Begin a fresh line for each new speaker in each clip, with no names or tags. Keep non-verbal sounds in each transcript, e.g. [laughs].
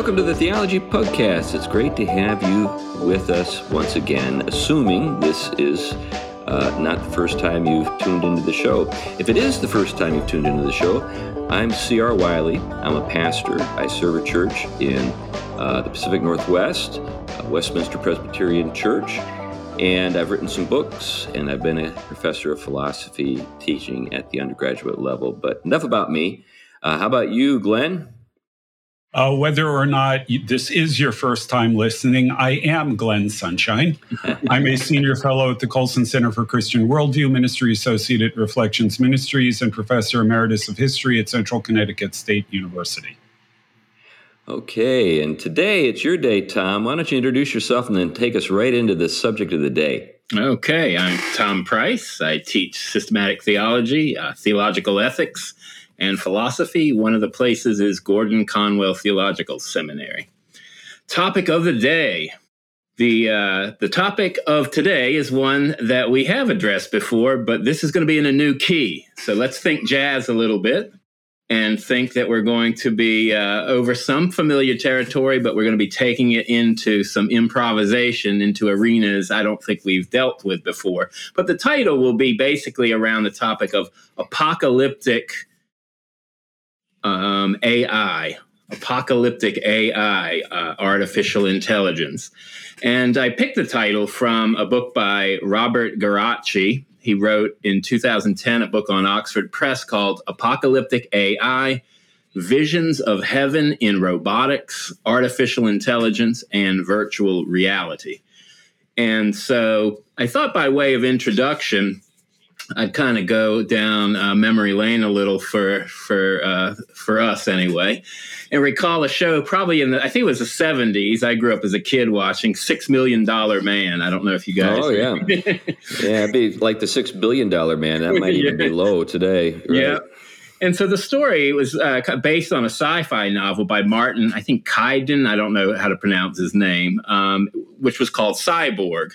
welcome to the Theology Pugcast. It's great to have you with us once again, assuming this is uh, not the first time you've tuned into the show. If it is the first time you've tuned into the show, I'm C.R. Wiley. I'm a pastor. I serve a church in uh, the Pacific Northwest, Westminster Presbyterian Church, and I've written some books, and I've been a professor of philosophy teaching at the undergraduate level. But enough about me. Uh, how about you, Glenn?
Uh, whether or not this is your first time listening, I am Glenn Sunshine. [laughs] I'm a senior fellow at the Colson Center for Christian Worldview Ministry, associate at Reflections Ministries, and professor emeritus of history at Central Connecticut State University.
Okay, and today it's your day, Tom. Why don't you introduce yourself and then take us right into the subject of the day?
Okay, I'm Tom Price. I teach systematic theology, uh, theological ethics, and philosophy. One of the places is Gordon Conwell Theological Seminary. Topic of the day. The, uh, the topic of today is one that we have addressed before, but this is going to be in a new key. So let's think jazz a little bit and think that we're going to be uh, over some familiar territory, but we're going to be taking it into some improvisation, into arenas I don't think we've dealt with before. But the title will be basically around the topic of apocalyptic um, AI, apocalyptic AI, uh, artificial intelligence. And I picked the title from a book by Robert Geraci. He wrote in 2010 a book on Oxford Press called Apocalyptic AI Visions of Heaven in Robotics, Artificial Intelligence, and Virtual Reality. And so I thought, by way of introduction, I'd kind of go down uh, memory lane a little for for uh, for us anyway, and recall a show probably in the I think it was the seventies. I grew up as a kid watching Six Million Dollar Man. I don't know if you guys.
Oh yeah, [laughs] yeah, it'd be like the Six Billion Dollar Man. That might even [laughs] yeah. be low today. Right?
Yeah. And so the story was uh, based on a sci-fi novel by Martin, I think Caidin. I don't know how to pronounce his name, um, which was called Cyborg.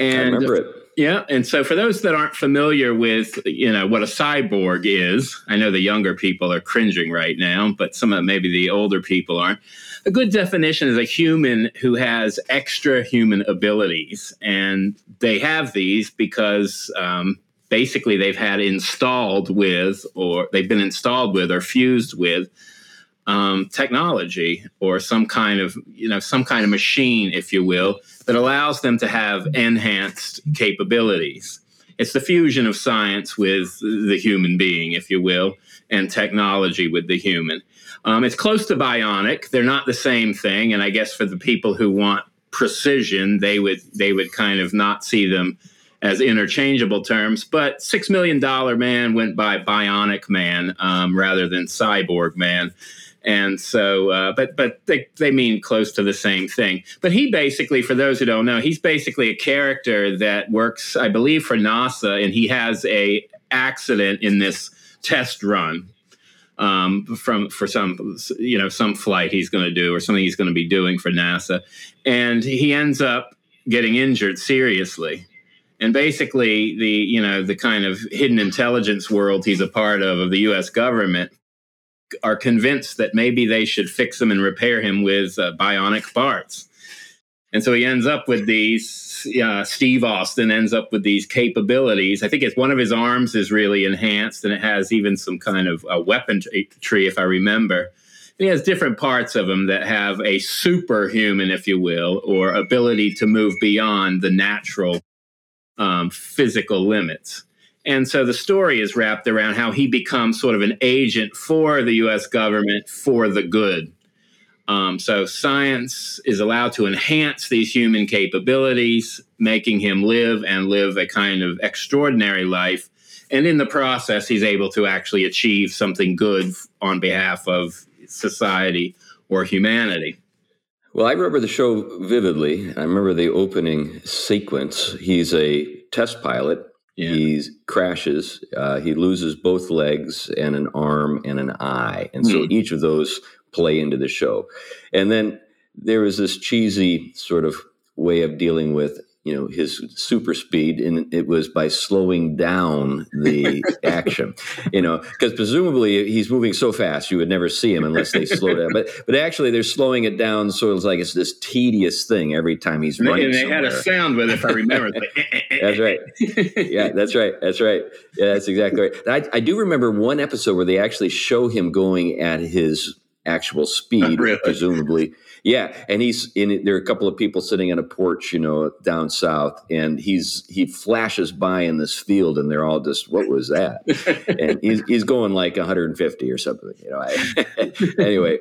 And I remember it
yeah, and so for those that aren't familiar with, you know, what a cyborg is, I know the younger people are cringing right now, but some of maybe the older people aren't. A good definition is a human who has extra human abilities, and they have these because um, basically they've had installed with, or they've been installed with, or fused with um, technology or some kind of you know some kind of machine, if you will, that allows them to have enhanced capabilities. It's the fusion of science with the human being, if you will, and technology with the human. Um, it's close to bionic. They're not the same thing, and I guess for the people who want precision, they would they would kind of not see them as interchangeable terms. But Six Million Dollar Man went by Bionic Man um, rather than Cyborg Man and so uh, but but they, they mean close to the same thing. But he basically for those who don't know he's basically a character that works i believe for nasa and he has a accident in this test run um, from for some you know some flight he's going to do or something he's going to be doing for nasa. And he ends up getting injured seriously. And basically the you know the kind of hidden intelligence world he's a part of of the us government are convinced that maybe they should fix him and repair him with uh, bionic parts. And so he ends up with these, uh, Steve Austin ends up with these capabilities. I think it's one of his arms is really enhanced and it has even some kind of a weapon tree, if I remember. He has different parts of him that have a superhuman, if you will, or ability to move beyond the natural um, physical limits. And so the story is wrapped around how he becomes sort of an agent for the US government for the good. Um, so science is allowed to enhance these human capabilities, making him live and live a kind of extraordinary life. And in the process, he's able to actually achieve something good on behalf of society or humanity.
Well, I remember the show vividly. I remember the opening sequence. He's a test pilot yeah. He crashes. Uh, he loses both legs and an arm and an eye, and so mm. each of those play into the show. And then there is this cheesy sort of way of dealing with you know his super speed and it was by slowing down the [laughs] action you know because presumably he's moving so fast you would never see him unless they slow down. But but actually they're slowing it down so it's like it's this tedious thing every time he's running and
they,
somewhere.
had a sound with it if i remember.
Eh, eh, eh, that's right. yeah that's right that's right. Yeah that's exactly right. I, I do remember one episode where they actually show him going at his actual [laughs] speed
really?
presumably yeah, and he's in. There are a couple of people sitting on a porch, you know, down south, and he's he flashes by in this field, and they're all just, "What was that?" [laughs] and he's he's going like 150 or something, you know. I, [laughs] anyway,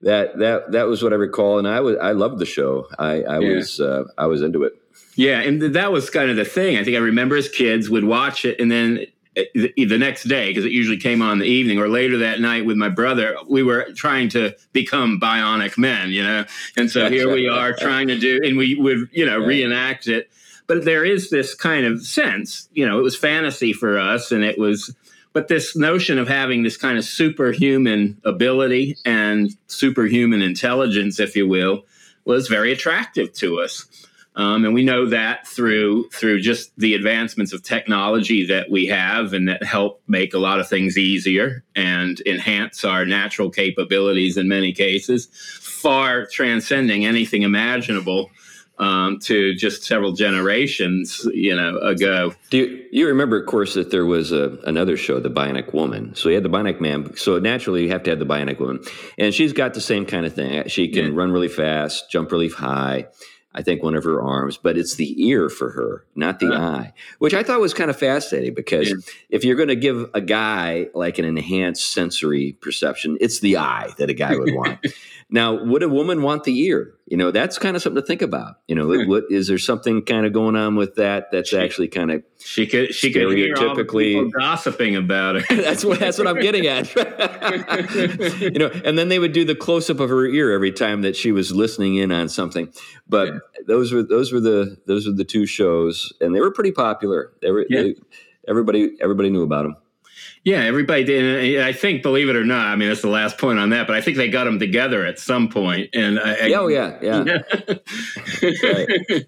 that that that was what I recall, and I was I loved the show. I I yeah. was uh, I was into it.
Yeah, and that was kind of the thing. I think I remember as kids would watch it, and then the next day because it usually came on the evening or later that night with my brother we were trying to become bionic men you know? And so here we are [laughs] trying to do and we would you know reenact it. But there is this kind of sense you know it was fantasy for us and it was but this notion of having this kind of superhuman ability and superhuman intelligence if you will was very attractive to us um, and we know that through through just the advancements of technology that we have and that help make a lot of things easier and enhance our natural capabilities in many cases, far transcending anything imaginable um, to just several generations, you know, ago.
Do you, you remember, of course, that there was a, another show, The Bionic Woman? So you had the Bionic Man. So naturally, you have to have the Bionic Woman, and she's got the same kind of thing. She can yeah. run really fast, jump really high. I think one of her arms, but it's the ear for her, not the uh, eye, which I thought was kind of fascinating because yeah. if you're going to give a guy like an enhanced sensory perception, it's the eye that a guy would want. [laughs] now, would a woman want the ear? You know, that's kind of something to think about. You know, hmm. what is there something kind of going on with that that's she, actually kind of
she could she could hear all the people gossiping about her. [laughs]
that's what that's what I'm getting at. [laughs] you know, and then they would do the close up of her ear every time that she was listening in on something. But yeah. those were those were the those were the two shows, and they were pretty popular. They were yeah. they, everybody everybody knew about them.
Yeah, everybody did. I think, believe it or not, I mean, that's the last point on that, but I think they got them together at some point. And I,
oh, yeah, yeah. [laughs]
Yeah.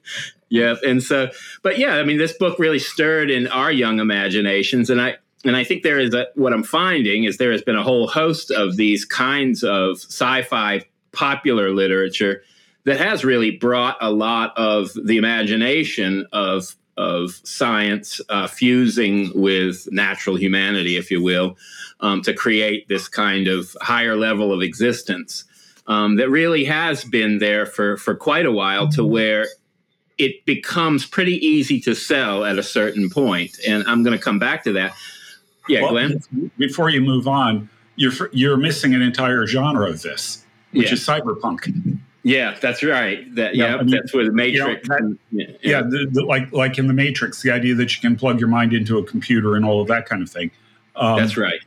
yeah. And so, but yeah, I mean, this book really stirred in our young imaginations. And I, and I think there is a, what I'm finding is there has been a whole host of these kinds of sci fi popular literature that has really brought a lot of the imagination of of science uh, fusing with natural humanity, if you will, um, to create this kind of higher level of existence um, that really has been there for, for quite a while to where it becomes pretty easy to sell at a certain point. And I'm going to come back to that. Yeah, well, Glenn?
Before you move on, you're, you're missing an entire genre of this, which yeah. is cyberpunk.
Yeah, that's right. That yeah, yeah I mean, that's where the Matrix. You know,
that, yeah, yeah the, the, like like in the Matrix, the idea that you can plug your mind into a computer and all of that kind of thing.
Um, that's right.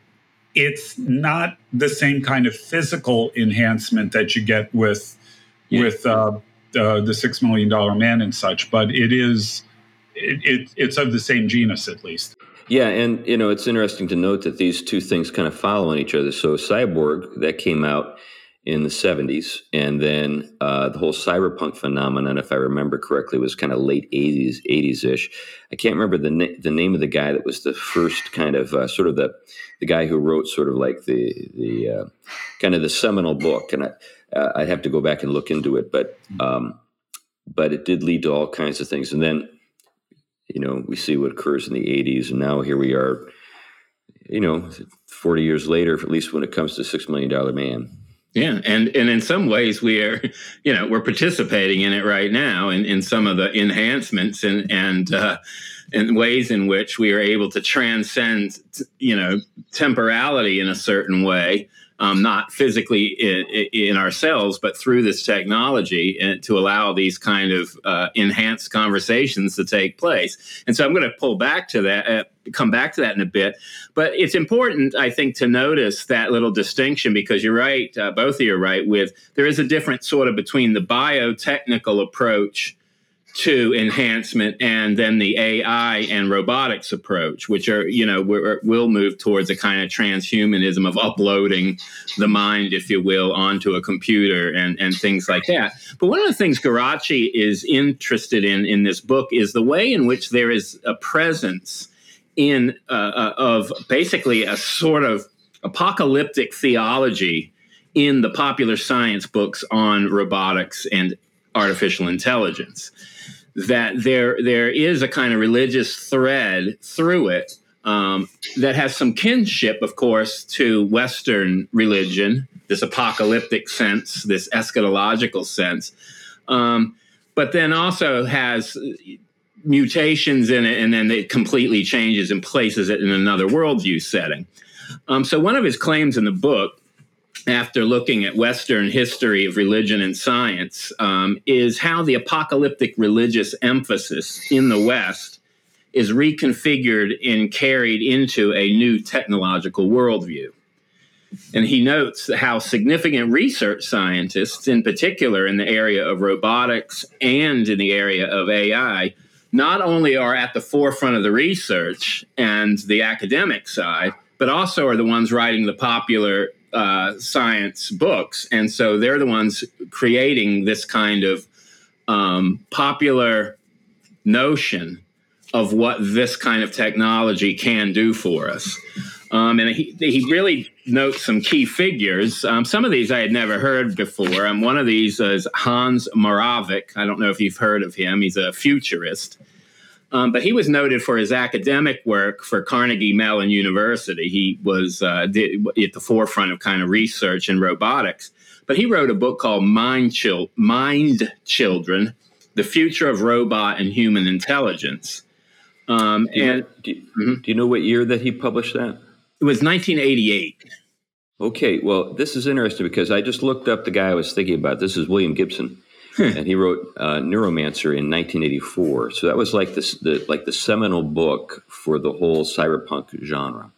It's not the same kind of physical enhancement that you get with yeah. with uh, uh, the Six Million Dollar Man and such, but it is it, it, it's of the same genus at least.
Yeah, and you know it's interesting to note that these two things kind of follow on each other. So Cyborg that came out in the 70s. And then uh, the whole cyberpunk phenomenon, if I remember correctly, was kind of late 80s, 80s ish. I can't remember the, na- the name of the guy that was the first kind of uh, sort of the, the guy who wrote sort of like the, the uh, kind of the seminal book. And I, uh, I'd have to go back and look into it. But, um, but it did lead to all kinds of things. And then, you know, we see what occurs in the 80s. And now here we are, you know, 40 years later, at least when it comes to Six Million Dollar Man.
Yeah, and and in some ways we are, [laughs] you know, we're participating in it right now, in, in some of the enhancements and and uh, in ways in which we are able to transcend, you know, temporality in a certain way um, not physically in, in, ourselves, but through this technology and to allow these kind of uh, enhanced conversations to take place. And so I'm going to pull back to that, uh, come back to that in a bit. But it's important, I think, to notice that little distinction because you're right, uh, both of you are right, with there is a difference sort of between the biotechnical approach to enhancement and then the AI and robotics approach, which are, you know, will move towards a kind of transhumanism of uploading the mind, if you will, onto a computer and, and things like that. But one of the things Geraci is interested in in this book is the way in which there is a presence in uh, uh, of basically a sort of apocalyptic theology in the popular science books on robotics and artificial intelligence that there there is a kind of religious thread through it um, that has some kinship, of course, to Western religion, this apocalyptic sense, this eschatological sense, um, but then also has mutations in it, and then it completely changes and places it in another worldview setting. Um, so, one of his claims in the book after looking at Western history of religion and science, um, is how the apocalyptic religious emphasis in the West is reconfigured and carried into a new technological worldview. And he notes how significant research scientists, in particular in the area of robotics and in the area of AI, not only are at the forefront of the research and the academic side, but also are the ones writing the popular uh, science books, and so they're the ones creating this kind of um, popular notion of what this kind of technology can do for us. Um, and he, he really notes some key figures. Um, some of these I had never heard before. Um, one of these is Hans Moravec. I don't know if you've heard of him. He's a futurist. Um, but he was noted for his academic work for Carnegie Mellon University. He was uh, at the forefront of kind of research in robotics. But he wrote a book called Mind, Chil- Mind Children The Future of Robot and Human Intelligence.
Um, do you, and do you, mm-hmm. do you know what year that he published that?
It was 1988.
Okay, well, this is interesting because I just looked up the guy I was thinking about. This is William Gibson. And he wrote uh, Neuromancer in 1984. So that was like this, the like the seminal book for the whole cyberpunk genre.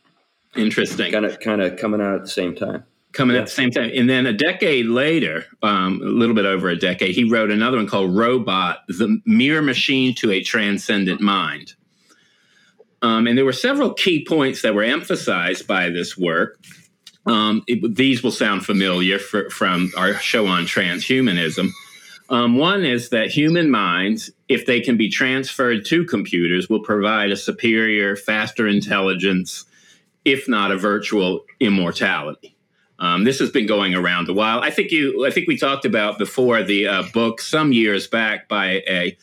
Interesting.
Kind of, kind of coming out at the same time.
Coming yeah. at the same time, and then a decade later, um, a little bit over a decade, he wrote another one called "Robot: The Mere Machine to a Transcendent Mind." Um, and there were several key points that were emphasized by this work. Um, it, these will sound familiar for, from our show on transhumanism. Um, one is that human minds, if they can be transferred to computers, will provide a superior, faster intelligence, if not a virtual immortality. Um, this has been going around a while. I think you. I think we talked about before the uh, book some years back by a.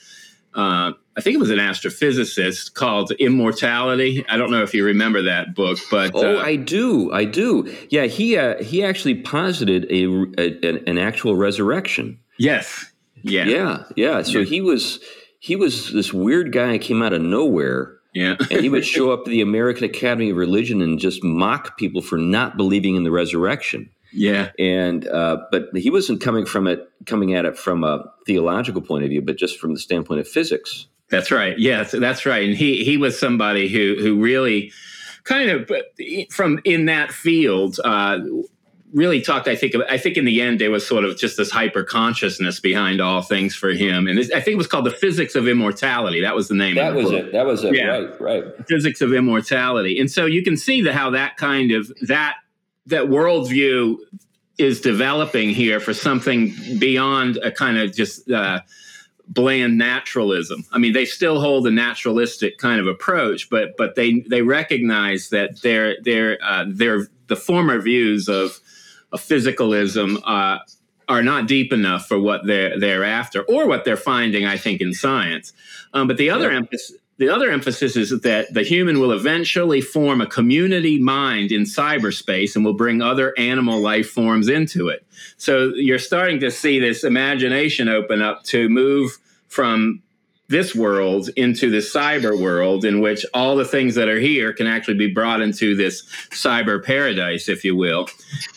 Uh, I think it was an astrophysicist called Immortality. I don't know if you remember that book, but
oh, uh, I do, I do. Yeah, he uh, he actually posited a, a, an actual resurrection.
Yes,
yeah. Yeah. Yeah. So yeah. he was he was this weird guy who came out of nowhere.
Yeah. [laughs]
and he would show up to the American Academy of Religion and just mock people for not believing in the resurrection.
Yeah.
And uh, but he wasn't coming from it coming at it from a theological point of view, but just from the standpoint of physics.
That's right. Yes, that's right. And he he was somebody who who really kind of from in that field uh, really talked. I think I think in the end there was sort of just this hyper consciousness behind all things for him, and I think it was called the physics of immortality. That was the name.
That was
book.
it. That was it. Yeah. Right. Right.
Physics of immortality, and so you can see that how that kind of that that worldview is developing here for something beyond a kind of just. Uh, bland naturalism. I mean, they still hold a naturalistic kind of approach, but but they they recognize that they're they're uh, they're the former views of of physicalism uh, are not deep enough for what they're they're after or what they're finding. I think in science, um, but the other yeah. emphasis. The other emphasis is that the human will eventually form a community mind in cyberspace and will bring other animal life forms into it. So you're starting to see this imagination open up to move from this world into the cyber world in which all the things that are here can actually be brought into this cyber paradise, if you will.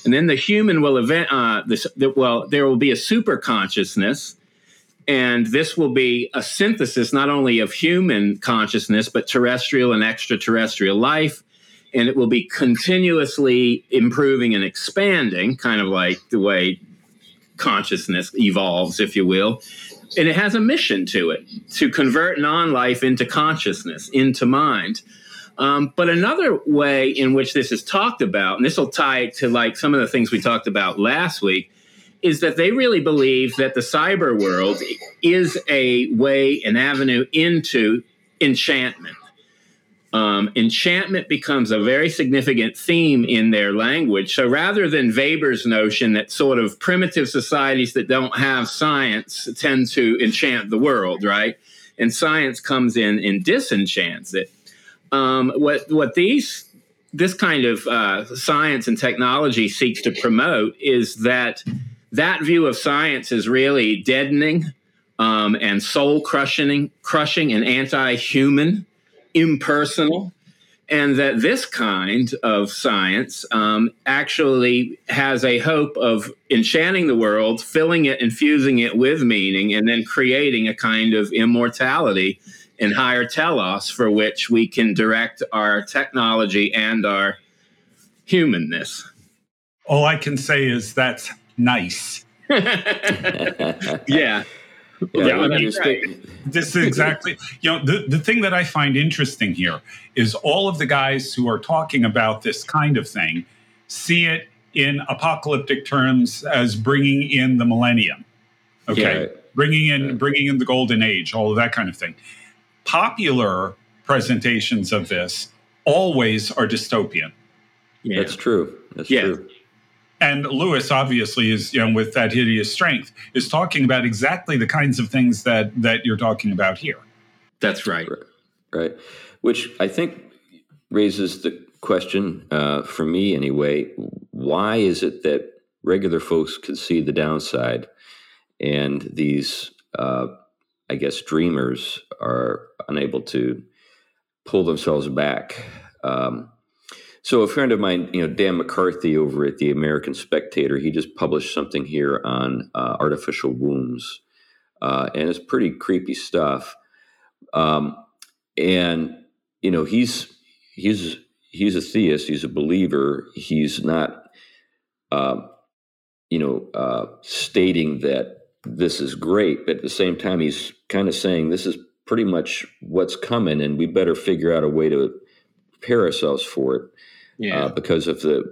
And then the human will event, uh, this, well, there will be a super consciousness. And this will be a synthesis not only of human consciousness, but terrestrial and extraterrestrial life. And it will be continuously improving and expanding, kind of like the way consciousness evolves, if you will and it has a mission to it to convert non-life into consciousness, into mind. Um, but another way in which this is talked about, and this will tie to like some of the things we talked about last week, is that they really believe that the cyber world is a way, an avenue into enchantment. Um, enchantment becomes a very significant theme in their language. So rather than Weber's notion that sort of primitive societies that don't have science tend to enchant the world, right? And science comes in and disenchants it. Um, what what these this kind of uh, science and technology seeks to promote is that that view of science is really deadening um, and soul crushing, crushing and anti-human, impersonal, and that this kind of science um, actually has a hope of enchanting the world, filling it, infusing it with meaning, and then creating a kind of immortality and higher telos for which we can direct our technology and our humanness.
All I can say is that's nice. [laughs]
yeah.
Yeah,
Yeah,
you
that's right.
This is exactly, you know, the, the thing that I find interesting here is all of the guys who are talking about this kind of thing see it in apocalyptic terms as bringing in the millennium. Okay.
Yeah.
Bringing in,
Yeah.
bringing in the golden age, all of that kind of thing. Popular presentations of this always are dystopian.
Yeah.
That's true. That's
Yeah.
true.
And Lewis obviously is, you know, with that hideous strength, is talking about exactly the kinds of things that that you're talking about here.
That's right.
Right. Which I think raises the question, uh, for me anyway, why is it that regular folks can see the downside and these, uh, I guess, dreamers are unable to pull themselves back? Um, so a friend of mine, you know, Dan McCarthy over at the American Spectator, he just published something here on uh, artificial wombs, uh, and it's pretty creepy stuff. Um, and you know, he's he's he's a theist. He's a believer. He's not, uh, you know, uh, stating that this is great, but at the same time, he's kind of saying this is pretty much what's coming, and we better figure out a way to prepare ourselves for it
Yeah.
uh, because of the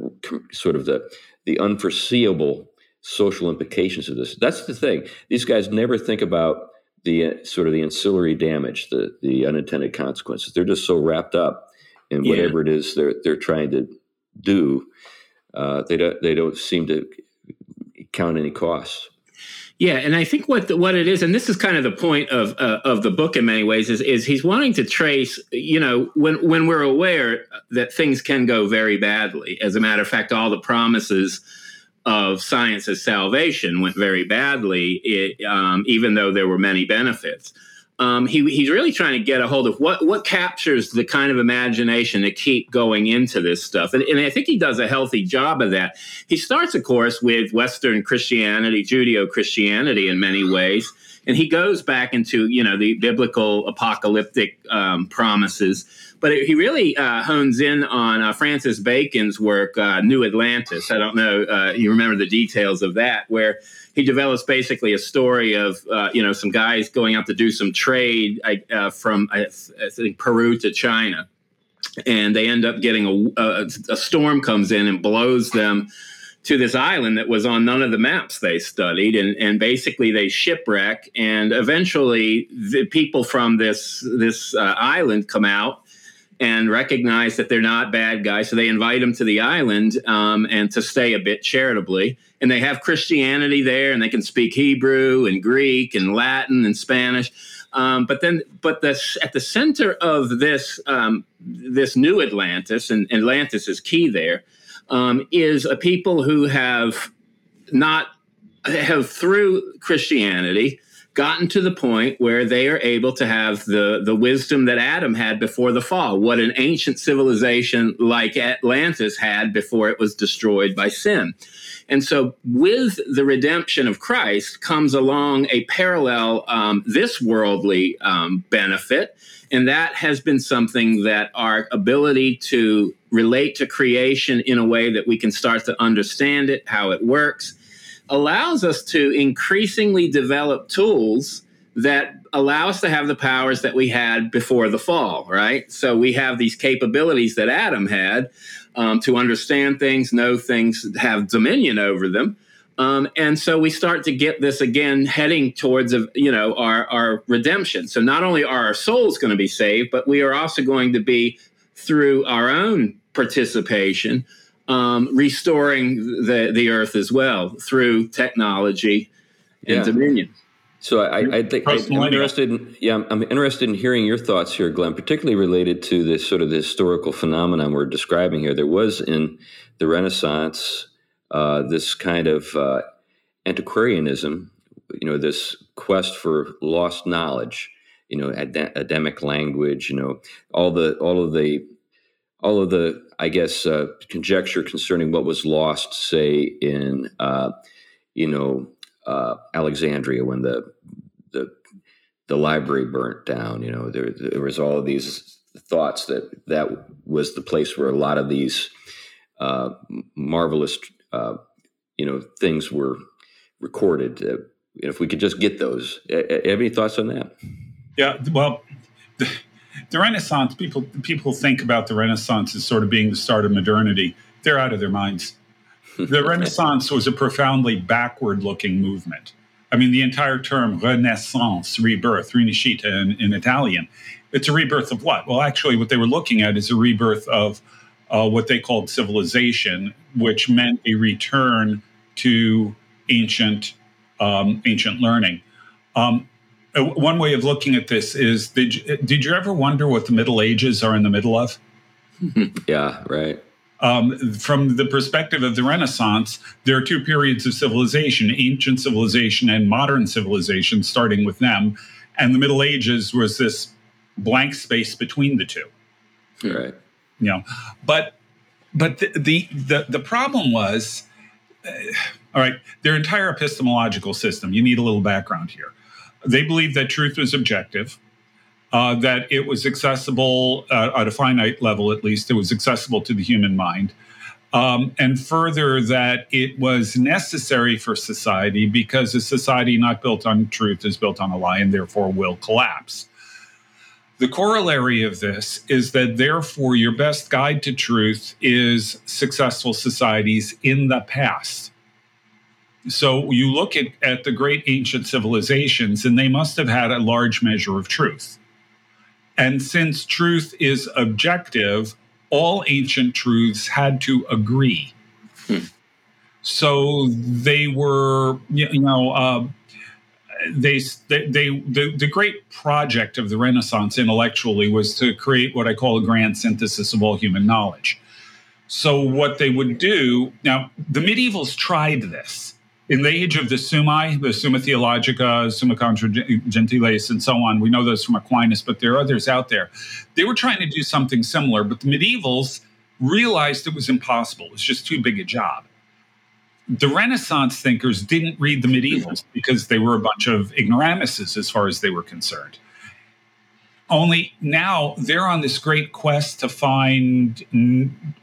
sort of the the unforeseeable social implications of this. That's the thing; these guys never think about the uh, sort of the ancillary damage, the the unintended consequences. They're just so wrapped up in
Yeah.
whatever it is they're they're trying to do. Uh, they don't they don't seem to count any costs.
Yeah, and I think what the, what it is, and this is kind of the point of uh, of the book in many ways, is is he's wanting to trace, you know, when when we're aware that things can go very badly. As a matter of fact, all the promises of science as salvation went very badly, it, um, even though there were many benefits. Um, he, he's really trying to get a hold of what what captures the kind of imagination to keep going into this stuff, and, and I think he does a healthy job of that. He starts, of course, with Western Christianity, Judeo Christianity, in many ways, and he goes back into you know the biblical apocalyptic um, promises. But he really uh, hones in on uh, Francis Bacon's work, uh, New Atlantis. I don't know, uh, you remember the details of that, where he develops basically a story of uh, you know some guys going out to do some trade uh, from I, I think Peru to China, and they end up getting a, a, a storm comes in and blows them to this island that was on none of the maps they studied and, and basically they shipwreck and eventually the people from this this uh, island come out and recognize that they're not bad guys so they invite them to the island um, and to stay a bit charitably. And they have christianity there and they can speak hebrew and greek and latin and spanish. Um, but then but the, at the center of this um, this new atlantis and atlantis is key there um, is a people who have not have through Christianity gotten to the point where they are able to have the the wisdom that Adam had before the fall, what an ancient civilization like Atlantis had before it was destroyed by sin. And so, with the redemption of Christ comes along a parallel, um, this worldly um, benefit. And that has been something that our ability to relate to creation in a way that we can start to understand it, how it works, allows us to increasingly develop tools that allow us to have the powers that we had before the fall, right? So we have these capabilities that Adam had um, to understand things, know things, have dominion over them. Um, and so we start to get this again heading towards you know our, our redemption. So not only are our souls going to be saved, but we are also going to be through our own participation um, restoring the, the earth as well through technology and yeah. dominion.
So I, I think I, am interested. In, yeah, I'm, I'm interested in hearing your thoughts here, Glenn, particularly related to this sort of the historical phenomenon we're describing here. There was in the Renaissance uh, this kind of uh, antiquarianism, you know, this quest for lost knowledge, you know, ad- academic language, you know, all the all of the all of the I guess uh, conjecture concerning what was lost, say in uh, you know uh, Alexandria when the the the library burnt down. You know, there there was all of these thoughts that that was the place where a lot of these uh, marvelous uh, you know things were recorded. Uh, if we could just get those, any thoughts on that?
Yeah, well, the, Renaissance people people think about the Renaissance as sort of being the start of modernity. They're out of their minds. The [laughs] Renaissance was a profoundly backward-looking movement. I mean, the entire term Renaissance, rebirth, rinascita in, in Italian, it's a rebirth of what? Well, actually, what they were looking at is a rebirth of uh, what they called civilization, which meant a return to ancient um, ancient learning. Um, one way of looking at this is: did you, did you ever wonder what the Middle Ages are in the middle of? [laughs]
yeah, right.
Um, from the perspective of the Renaissance, there are two periods of civilization: ancient civilization and modern civilization, starting with them. And the Middle Ages was this blank space between the two.
Right
you know but but the the the, the problem was uh, all right their entire epistemological system you need a little background here they believed that truth was objective uh, that it was accessible uh, at a finite level at least it was accessible to the human mind um, and further that it was necessary for society because a society not built on truth is built on a lie and therefore will collapse the corollary of this is that, therefore, your best guide to truth is successful societies in the past. So you look at, at the great ancient civilizations, and they must have had a large measure of truth. And since truth is objective, all ancient truths had to agree. Hmm. So they were, you know, uh, they, they, they the, the great project of the Renaissance intellectually was to create what I call a grand synthesis of all human knowledge. So what they would do now, the medievals tried this in the age of the Summae, the Summa Theologica, Summa Contra Gentiles, and so on. We know those from Aquinas, but there are others out there. They were trying to do something similar, but the medievals realized it was impossible. It was just too big a job the Renaissance thinkers didn't read the medievals because they were a bunch of ignoramuses as far as they were concerned. Only now they're on this great quest to find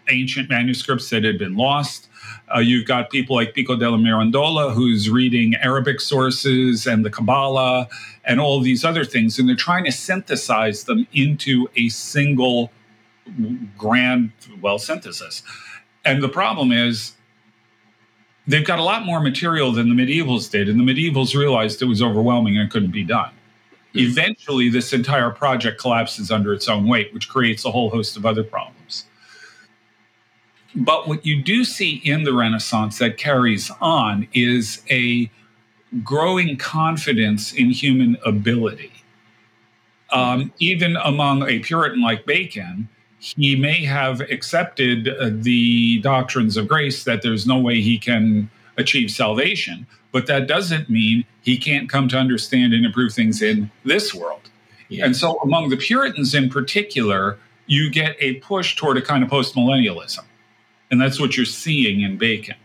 ancient manuscripts that had been lost. Uh, you've got people like Pico della Mirandola, who's reading Arabic sources and the Kabbalah and all these other things, and they're trying to synthesize them into a single grand, well, synthesis. And the problem is they've got a lot more material than the medievals did, and the medievals realized it was overwhelming and couldn't be done. Hmm. Eventually, this entire project collapses under its own weight, which creates a whole host of other problems. But what you do see in the Renaissance that carries on is a growing confidence in human ability. Um, even among a Puritan like Bacon, he may have accepted uh, the doctrines of grace that there's no way he can achieve salvation, but that doesn't mean he can't come to understand and improve things in this world. Yeah. And so, among the Puritans in particular, you get a push toward a kind of postmillennialism. And that's what you're seeing in Bacon.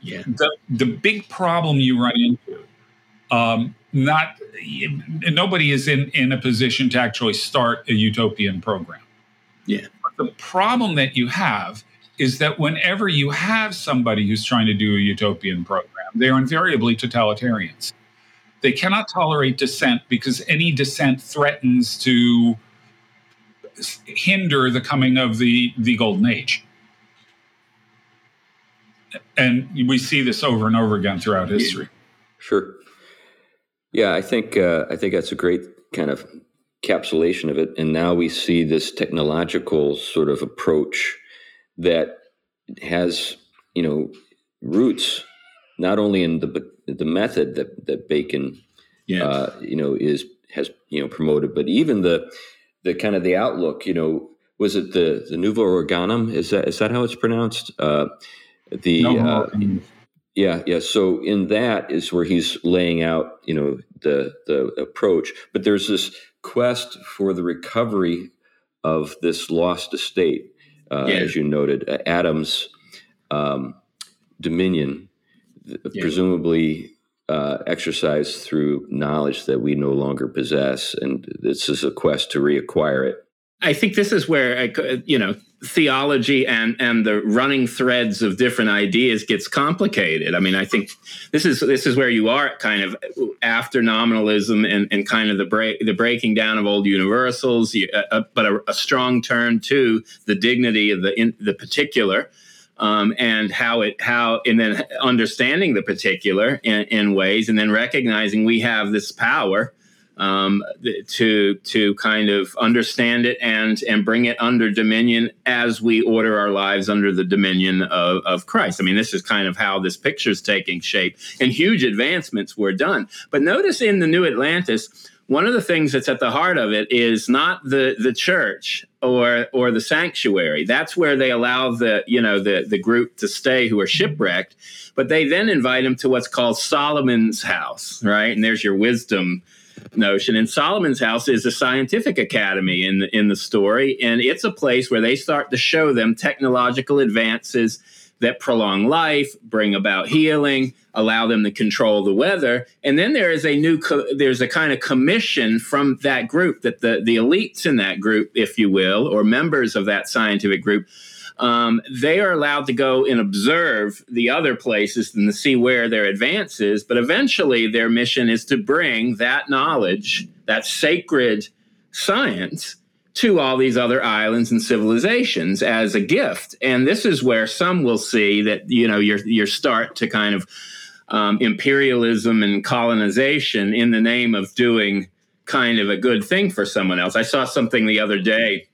Yeah.
The, the big problem you run into, um, not nobody is in, in a position to actually start a utopian program.
Yeah.
the problem that you have is that whenever you have somebody who's trying to do a utopian program, they are invariably totalitarians. They cannot tolerate dissent because any dissent threatens to hinder the coming of the, the golden age. And we see this over and over again throughout history.
Sure. Yeah, I think uh, I think that's a great kind of capsulation of it. And now we see this technological sort of approach that has, you know, roots not only in the the method that that Bacon, yeah. uh, you know, is has you know promoted, but even the the kind of the outlook. You know, was it the the Nouveau Organum? Is that is that how it's pronounced? Uh, the no, uh, yeah, yeah. So in that is where he's laying out, you know, the the approach. But there's this quest for the recovery of this lost estate, uh, yeah. as you noted. Adam's um, dominion, yeah. presumably uh, exercised through knowledge that we no longer possess, and this is a quest to reacquire it.
I think this is where I, you know theology and and the running threads of different ideas gets complicated. I mean, I think this is this is where you are kind of after nominalism and, and kind of the break the breaking down of old universals, uh, uh, but a, a, strong turn to the dignity of the in, the particular. Um, and how it how and then understanding the particular in, in ways and then recognizing we have this power um, to to kind of understand it and and bring it under dominion as we order our lives under the dominion of, of Christ. I mean, this is kind of how this picture is taking shape, and huge advancements were done. But notice in the New Atlantis, one of the things that's at the heart of it is not the the church or or the sanctuary. That's where they allow the you know the the group to stay who are shipwrecked, but they then invite them to what's called Solomon's house, right? And there's your wisdom notion. And Solomon's house is a scientific academy in the, in the story, and it's a place where they start to show them technological advances that prolong life, bring about healing, allow them to control the weather. And then there is a new co- there's a kind of commission from that group that the the elites in that group, if you will, or members of that scientific group um, they are allowed to go and observe the other places and to see where their advance is. But eventually, their mission is to bring that knowledge, that sacred science, to all these other islands and civilizations as a gift. And this is where some will see that you know your your start to kind of um, imperialism and colonization in the name of doing kind of a good thing for someone else. I saw something the other day,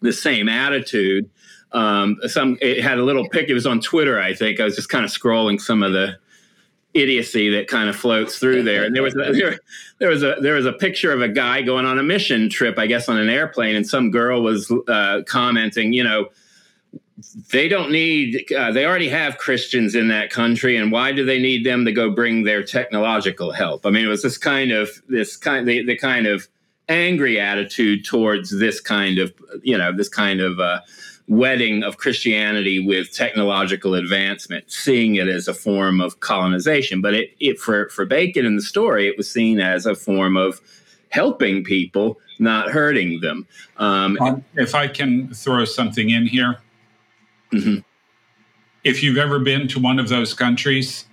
the same attitude um, some it had a little pic. It was on Twitter, I think. I was just kind of scrolling some of the idiocy that kind of floats through there. And there was a, [laughs] there, there, was a there was a picture of a guy going on a mission trip, I guess, on an airplane, and some girl was uh, commenting, you know. They don't need. Uh, they already have Christians in that country, and why do they need them to go bring their technological help? I mean, it was this kind of this kind the, the kind of angry attitude towards this kind of you know this kind of uh, wedding of Christianity with technological advancement, seeing it as a form of colonization. But it, it for, for Bacon in the story, it was seen as a form of helping people, not hurting them.
Um, um, if I can throw something in here, mm-hmm. if you've ever been to one of those countries,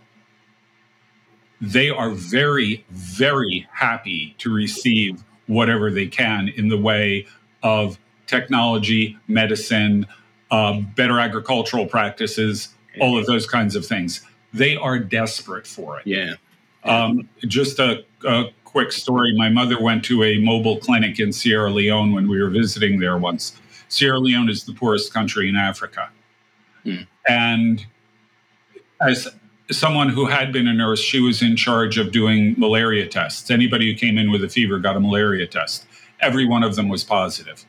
they are very, very happy to receive whatever they can in the way of technology, medicine, um, better agricultural practices, all of those kinds of things. They are desperate for it.
Yeah.
Um, just a, a, quick story. My mother went to a mobile clinic in Sierra Leone when we were visiting there once. Sierra Leone is the poorest country in Africa. Hmm. And as someone who had been a nurse, she was in charge of doing malaria tests. Anybody who came in with a fever got a malaria test. Every one of them was positive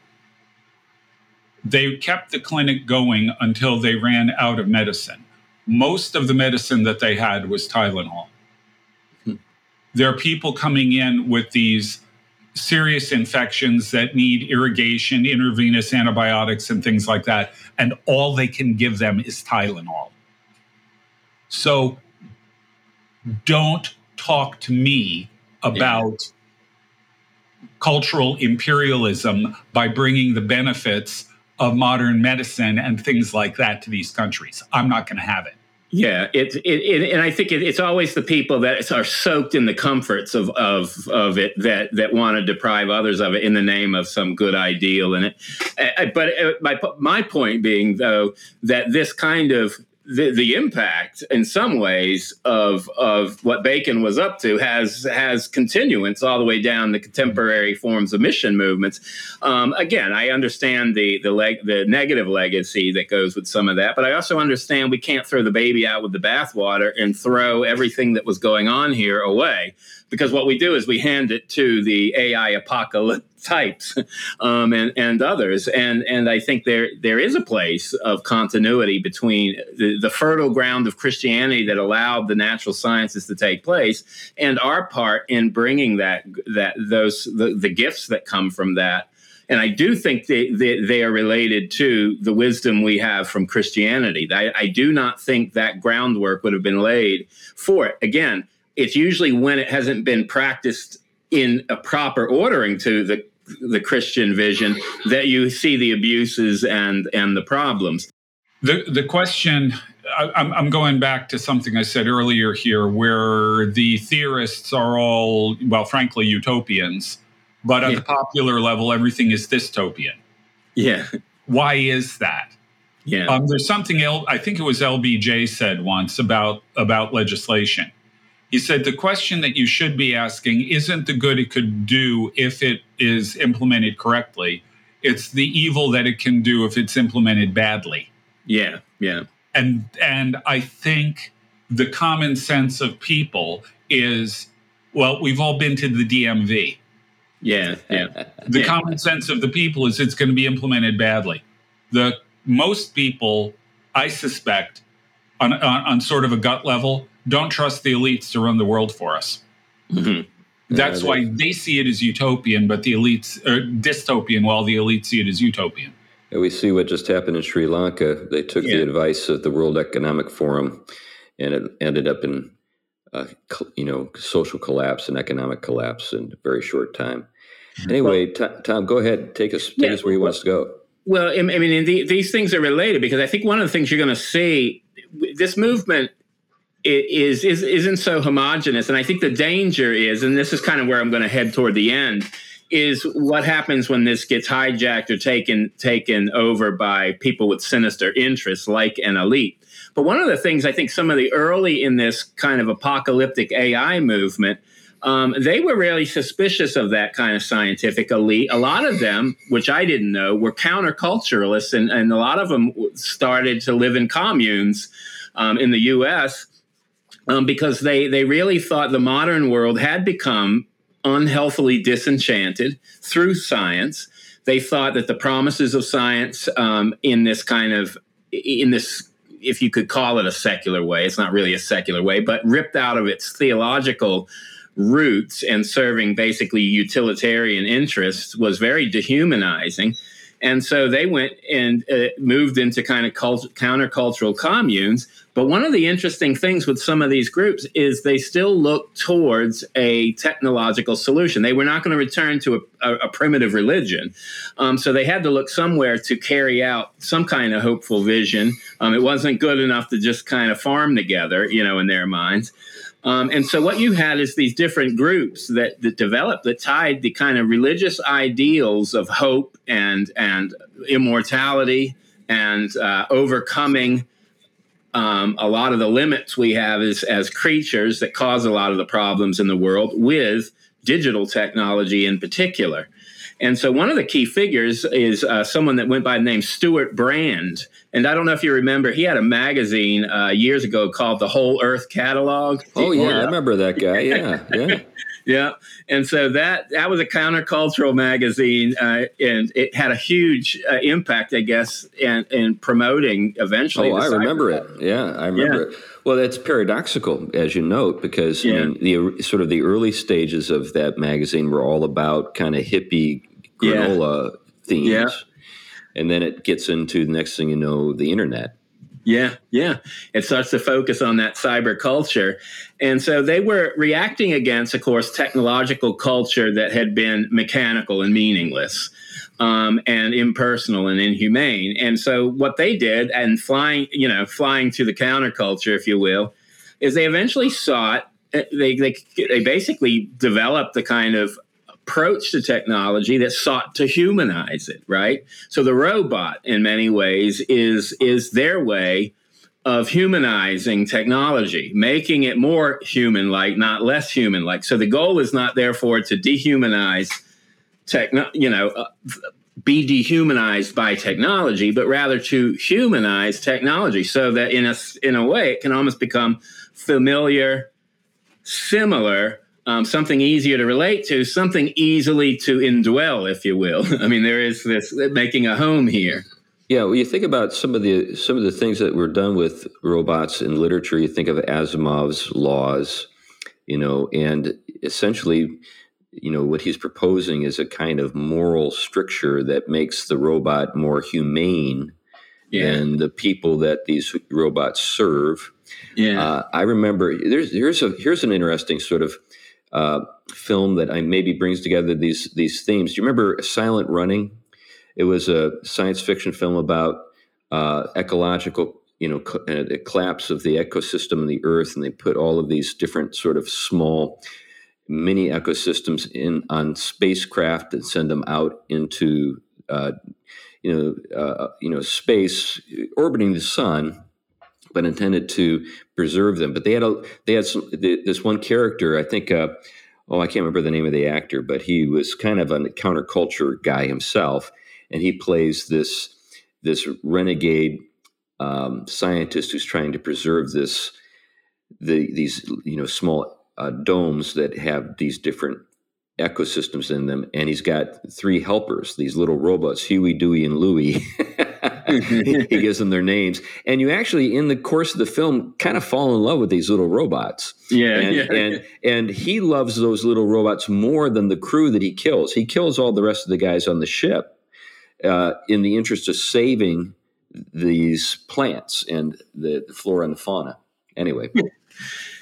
they kept the clinic going until they ran out of medicine. Most of the medicine that they had was Tylenol. Hmm. There are people coming in with these serious infections that need irrigation, intravenous antibiotics, and things like that. And all they can give them is Tylenol. So don't talk to me about yeah. cultural imperialism by bringing the benefits of modern medicine and things like that to these countries. I'm not going to have it.
Yeah, it, it, it, and I think it, it's always the people that are soaked in the comforts of, of, of it that, that want to deprive others of it in the name of some good ideal. And it, but uh, my my point being though that this kind of the, the impact in some ways of of what Bacon was up to has has continuance all the way down the contemporary forms of mission movements. Um, again, I understand the the leg, the negative legacy that goes with some of that, but I also understand we can't throw the baby out with the bathwater and throw everything that was going on here away because what we do is we hand it to the AI apocalypse types [laughs] um, and, and others. And, and I think there, there is a place of continuity between the, the fertile ground of Christianity that allowed the natural sciences to take place and our part in bringing that, that those, the, the gifts that come from that and I do think they, they, they, are related to the wisdom we have from Christianity. I, I, do not think that groundwork would have been laid for it. Again, it's usually when it hasn't been practiced in a proper ordering to the the Christian vision that you see the abuses and and the problems.
The the question I'm, I'm going back to something I said earlier here, where the theorists are all, well, frankly, utopians, but at yeah. the popular level, everything is dystopian.
Yeah.
Why is that?
Yeah.
Um, there's something else. I think it was LBJ said once about about legislation. He said the question that you should be asking isn't the good it could do if it is implemented correctly. It's the evil that it can do if it's implemented badly.
Yeah, yeah.
And and I think the common sense of people is well, we've all been to the DMV.
Yeah, yeah. [laughs]
the
yeah.
common sense of the people is it's going to be implemented badly. The most people, I suspect, on, on, on sort of a gut level, don't trust the elites to run the world for us. Mm-hmm. That's yeah, why they see it as utopian, but the elites are dystopian, while the elites see it as utopian.
And we see what just happened in Sri Lanka. They took yeah. the advice of the World Economic Forum, and it ended up in, uh, you know, social collapse and economic collapse in a very short time. Mm-hmm. Anyway, well, Tom, go ahead, take us take yeah, us where you want us to go.
Well, I mean, the, these things are related because I think one of the things you're going to see this movement is is isn't so homogenous and i think the danger is and this is kind of where i'm going to head toward the end is what happens when this gets hijacked or taken taken over by people with sinister interests like an elite but one of the things i think some of the early in this kind of apocalyptic ai movement um, they were really suspicious of that kind of scientific elite. A lot of them, which I didn't know, were counterculturalists, and, and a lot of them started to live in communes um, in the U.S um, because they they really thought the modern world had become unhealthily disenchanted through science. They thought that the promises of science um, in this kind of in this if you could call it a secular way, it's not really a secular way, but ripped out of its theological roots and serving basically utilitarian interests was very dehumanizing. And so they went and uh, moved into kind of cult- countercultural communes. But one of the interesting things with some of these groups is they still look towards a technological solution. They were not going to return to a, a, a primitive religion. Um, so they had to look somewhere to carry out some kind of hopeful vision. Um, it wasn't good enough to just kind of farm together, you know, in their minds. Um, and so what you had is these different groups that, that developed that tied the kind of religious ideals of hope and and immortality and uh, overcoming um, a lot of the limits we have as, as creatures that cause a lot of the problems in the world with digital technology in particular. And so one of the key figures is uh, someone that went by the name Stewart Brand. And I don't know if you remember, he had a magazine uh, years ago called the Whole Earth Catalog.
Oh, yeah, I remember that guy. Yeah, yeah. [laughs]
yeah. And so that that was a countercultural magazine, uh, and it had a huge uh, impact, I guess, in, in promoting eventually.
Oh, I remember it. Yeah, I remember yeah. it. Well, that's paradoxical, as you note, because yeah. I mean, the er, sort of the early stages of that magazine were all about kind of hippie granola yeah. themes, and then it gets into the next thing you know, the internet
Yeah, yeah. It starts to focus on that cyber culture. And so they were reacting against, of course, technological culture that had been mechanical and meaningless. Um, and impersonal and inhumane. And so what they did, and flying, you know, flying to the counterculture, if you will, is they eventually sought. Eh, they they they basically developed the kind of approach to technology that sought to humanize it, right? So the robot, in many ways, is is their way of humanizing technology, making it more human-like, not less human-like. So the goal is not, therefore, to dehumanize techno, you know, uh, be dehumanized by technology, but rather to humanize technology, so that in a in a way it can almost become familiar, similar um, something easier to relate to, something easily to indwell, if you will. [laughs] I mean, there is this making a home here.
Yeah, when you think about some of the some of the things that were done with robots in literature. You think of Asimov's laws, you know, and essentially, you know, what he's proposing is a kind of moral stricture that makes the robot more humane yeah. than the people that these robots serve. Yeah, uh, I remember there's here's a here's an interesting sort of uh, film that I maybe brings together these these themes. Do you remember Silent Running? It was a science fiction film about uh, ecological, you know, co- uh, the collapse of the ecosystem of the Earth, and they put all of these different sort of small mini ecosystems in on spacecraft and send them out into uh, you know uh, you know space orbiting the sun but intended to preserve them. But they had a they had some this one character. I think. Uh, oh, I can't remember the name of the actor, but he was kind of a counterculture guy himself, and he plays this this renegade um, scientist who's trying to preserve this the these you know small uh, domes that have these different ecosystems in them, and he's got three helpers, these little robots, Huey, Dewey, and Louie. [laughs] [laughs] he gives them their names, and you actually, in the course of the film, kind of fall in love with these little robots.
Yeah,
and,
yeah.
and and he loves those little robots more than the crew that he kills. He kills all the rest of the guys on the ship uh, in the interest of saving these plants and the, the flora and the fauna. Anyway. [laughs]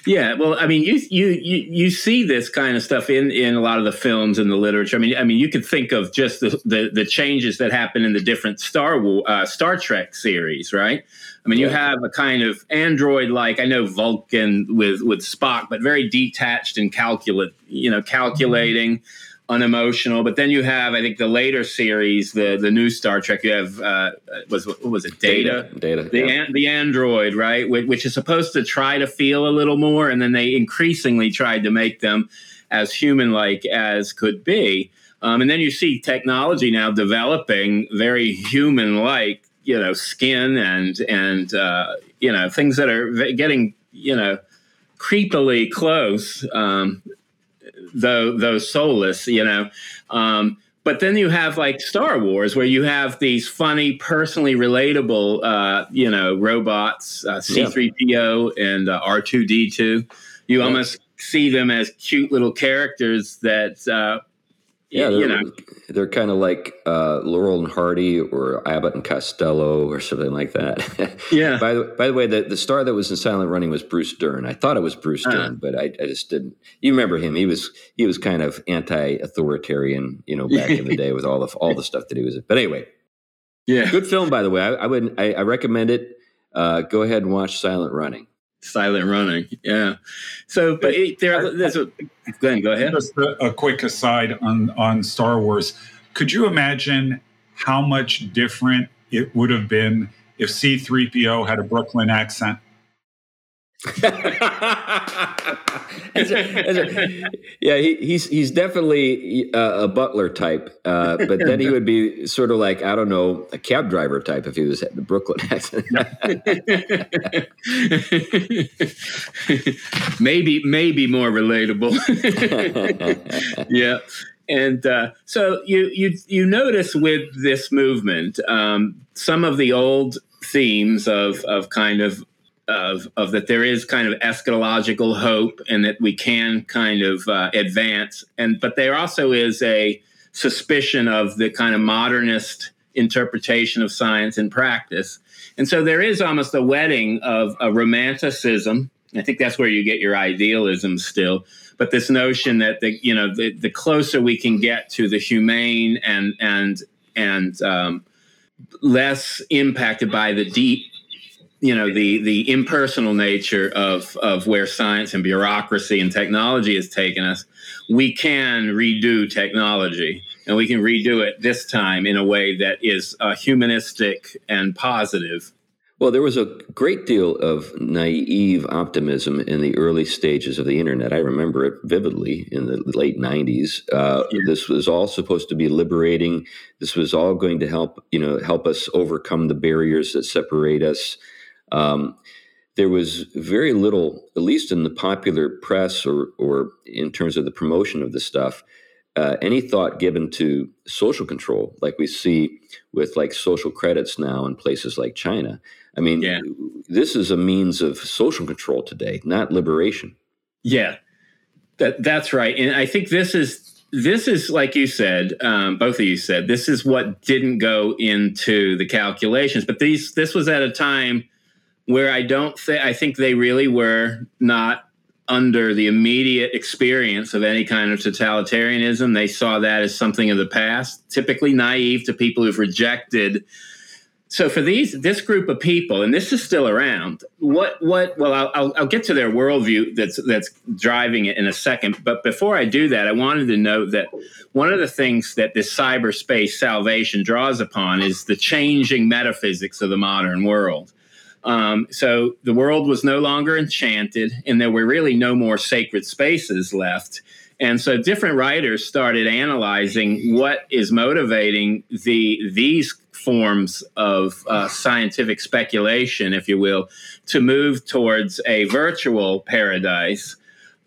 Yeah, well, I mean, you you you you see this kind of stuff in in a lot of the films and the literature. I mean, I mean, you could think of just the the, the changes that happen in the different Star uh, Star Trek series, right? I mean, you have a kind of android like I know Vulcan with with Spock, but very detached and calculate, you know, calculating. Mm-hmm unemotional. But then you have, I think, the later series, the the new Star Trek. You have uh, was what was it, Data?
Data,
the
yeah.
an, the android, right? Which, which, is supposed to try to feel a little more, and then they increasingly tried to make them as human like as could be. Um, and then you see technology now developing very human like, you know, skin and and uh, you know things that are getting you know creepily close. Um, though though soulless, you know. Um, but then you have like Star Wars, where you have these funny, personally relatable, uh, you know, robots, uh, C-3PO and uh, R2D2. You yeah. almost see them as cute little characters that
yeah,
you know,
they're kind of like uh, Laurel and Hardy or Abbott and Costello or something like that. [laughs]
yeah.
by the by the way, the, the star that was in Silent Running was Bruce Dern. I thought it was Bruce uh-huh. Dern, but I, I just didn't. You remember him? He was he was kind of anti-authoritarian, you know, back in the [laughs] day with all the all the stuff that he was. In. But anyway,
yeah,
good film by the way. I, I would I, I recommend it. Uh, go ahead and watch Silent Running.
Silent running, yeah. So, but it, there, there's a. Glenn, go ahead.
Just a, a quick aside on on Star Wars. Could you imagine how much different it would have been if C3PO had a Brooklyn accent?
As a, as a, yeah, he, he's he's definitely a, a butler type, uh, but then he would be sort of like I don't know a cab driver type if he was at the Brooklyn accent. [laughs]
maybe maybe more relatable. [laughs] yeah. And uh, so you you you notice with this movement um, some of the old themes of of kind of of, of that there is kind of eschatological hope and that we can kind of uh, advance and but there also is a suspicion of the kind of modernist interpretation of science and practice. And so there is almost a wedding of a romanticism. I think that's where you get your idealism still. But this notion that the you know the, the closer we can get to the humane and and and um, less impacted by the deep you know the the impersonal nature of of where science and bureaucracy and technology has taken us we can redo technology and we can redo it this time in a way that is uh, humanistic and positive
well, there was a great deal of naive optimism in the early stages of the internet. I remember it vividly in the late '90s. Uh, yeah. This was all supposed to be liberating. This was all going to help, you know, help us overcome the barriers that separate us. Um, there was very little, at least in the popular press or, or in terms of the promotion of the stuff, uh, any thought given to social control, like we see with like social credits now in places like China. I mean, yeah. this is a means of social control today, not liberation.
Yeah, that that's right, and I think this is this is like you said, um, both of you said this is what didn't go into the calculations, but these this was at a time where I don't think I think they really were not under the immediate experience of any kind of totalitarianism. They saw that as something of the past, typically naive to people who've rejected. So for these this group of people, and this is still around, what what? Well, I'll, I'll get to their worldview that's that's driving it in a second. But before I do that, I wanted to note that one of the things that this cyberspace salvation draws upon is the changing metaphysics of the modern world. Um, so the world was no longer enchanted, and there were really no more sacred spaces left. And so different writers started analyzing what is motivating the these forms of uh, scientific speculation, if you will, to move towards a virtual paradise.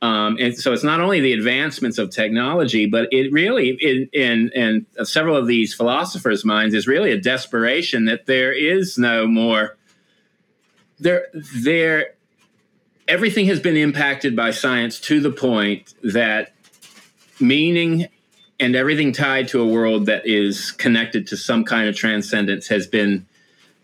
Um, and so it's not only the advancements of technology, but it really, in, in, in several of these philosophers' minds, is really a desperation that there is no more there there everything has been impacted by science to the point that meaning and everything tied to a world that is connected to some kind of transcendence has been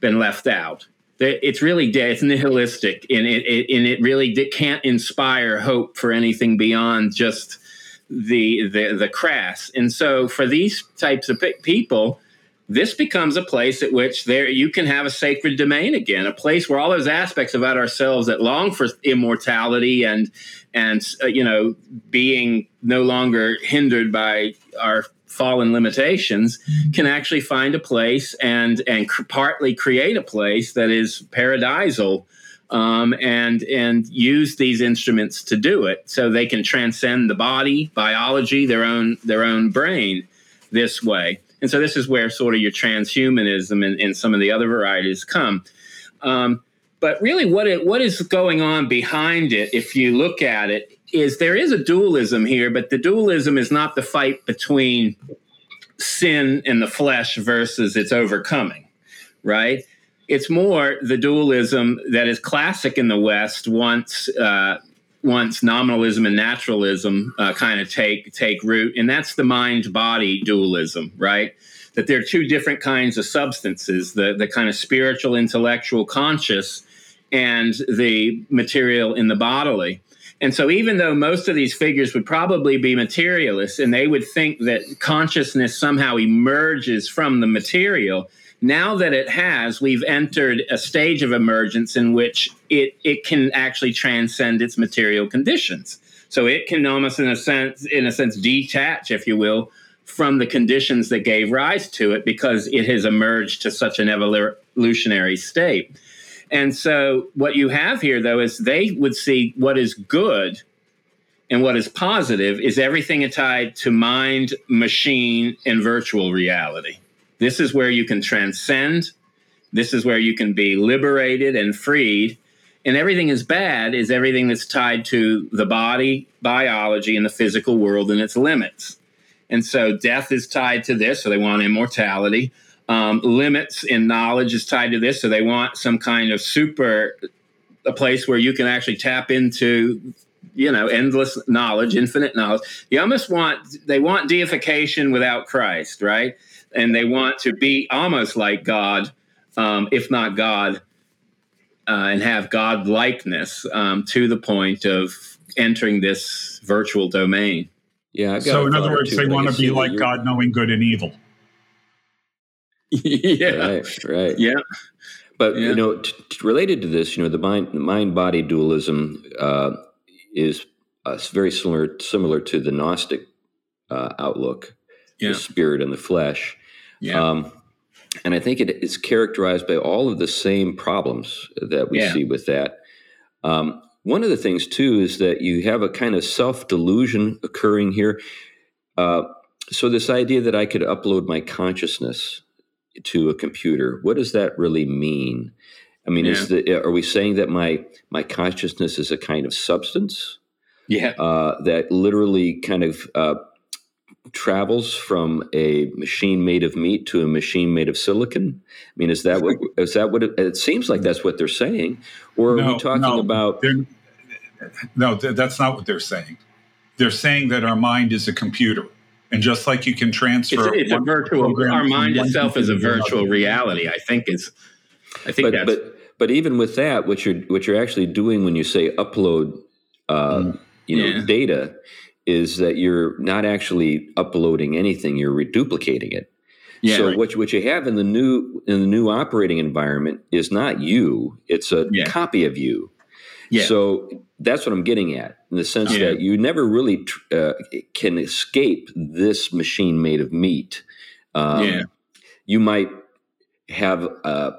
been left out. It's really dead. It's nihilistic, and it, it and it really can't inspire hope for anything beyond just the the the crass. And so, for these types of people, this becomes a place at which there you can have a sacred domain again, a place where all those aspects about ourselves that long for immortality and and uh, you know being no longer hindered by our fallen limitations can actually find a place and and cr- partly create a place that is paradisal um, and and use these instruments to do it so they can transcend the body biology their own their own brain this way and so this is where sort of your transhumanism and, and some of the other varieties come. Um, but really, what it, what is going on behind it, if you look at it, is there is a dualism here, but the dualism is not the fight between sin and the flesh versus its overcoming, right? It's more the dualism that is classic in the West once uh, once nominalism and naturalism uh, kind of take take root, and that's the mind body dualism, right? That there are two different kinds of substances: the the kind of spiritual, intellectual, conscious, and the material in the bodily. And so, even though most of these figures would probably be materialists, and they would think that consciousness somehow emerges from the material, now that it has, we've entered a stage of emergence in which it, it can actually transcend its material conditions. So it can almost, in a sense, in a sense, detach, if you will, from the conditions that gave rise to it because it has emerged to such an evolutionary state. And so, what you have here, though, is they would see what is good and what is positive is everything tied to mind, machine, and virtual reality. This is where you can transcend. This is where you can be liberated and freed. And everything is bad is everything that's tied to the body, biology, and the physical world and its limits. And so death is tied to this, so they want immortality. Um, limits in knowledge is tied to this, so they want some kind of super, a place where you can actually tap into you know, endless knowledge, infinite knowledge. You almost want they want deification without Christ, right? And they want to be almost like God, um, if not God, uh, and have God likeness um, to the point of entering this virtual domain.
Yeah. so, in other words, they want to be like God, knowing good and evil. [laughs]
yeah.
Right. Right.
Yeah.
But yeah. you know, t- t- related to this, you know, the mind mind body dualism uh, is uh, very similar similar to the Gnostic uh, outlook, yeah. the spirit and the flesh.
Yeah. Um,
and I think it is characterized by all of the same problems that we yeah. see with that. Um, one of the things too is that you have a kind of self delusion occurring here. Uh, so this idea that I could upload my consciousness to a computer, what does that really mean? I mean, yeah. is the, are we saying that my my consciousness is a kind of substance?
Yeah, uh,
that literally kind of uh, travels from a machine made of meat to a machine made of silicon. I mean, is that what is that what it, it seems like? That's what they're saying, or are no, we talking
no,
about?
No, that's not what they're saying. They're saying that our mind is a computer. And just like you can transfer,
it's, it's a virtual. Our mind itself is a virtual reality. I think is. I think
but,
that's.
But but even with that, what you're what you're actually doing when you say upload, uh, mm. you know, yeah. data, is that you're not actually uploading anything. You're reduplicating it. Yeah, so right. what you, what you have in the new in the new operating environment is not you. It's a yeah. copy of you. Yeah. So that's what I'm getting at in the sense yeah. that you never really uh, can escape this machine made of meat. Um, yeah. You might have a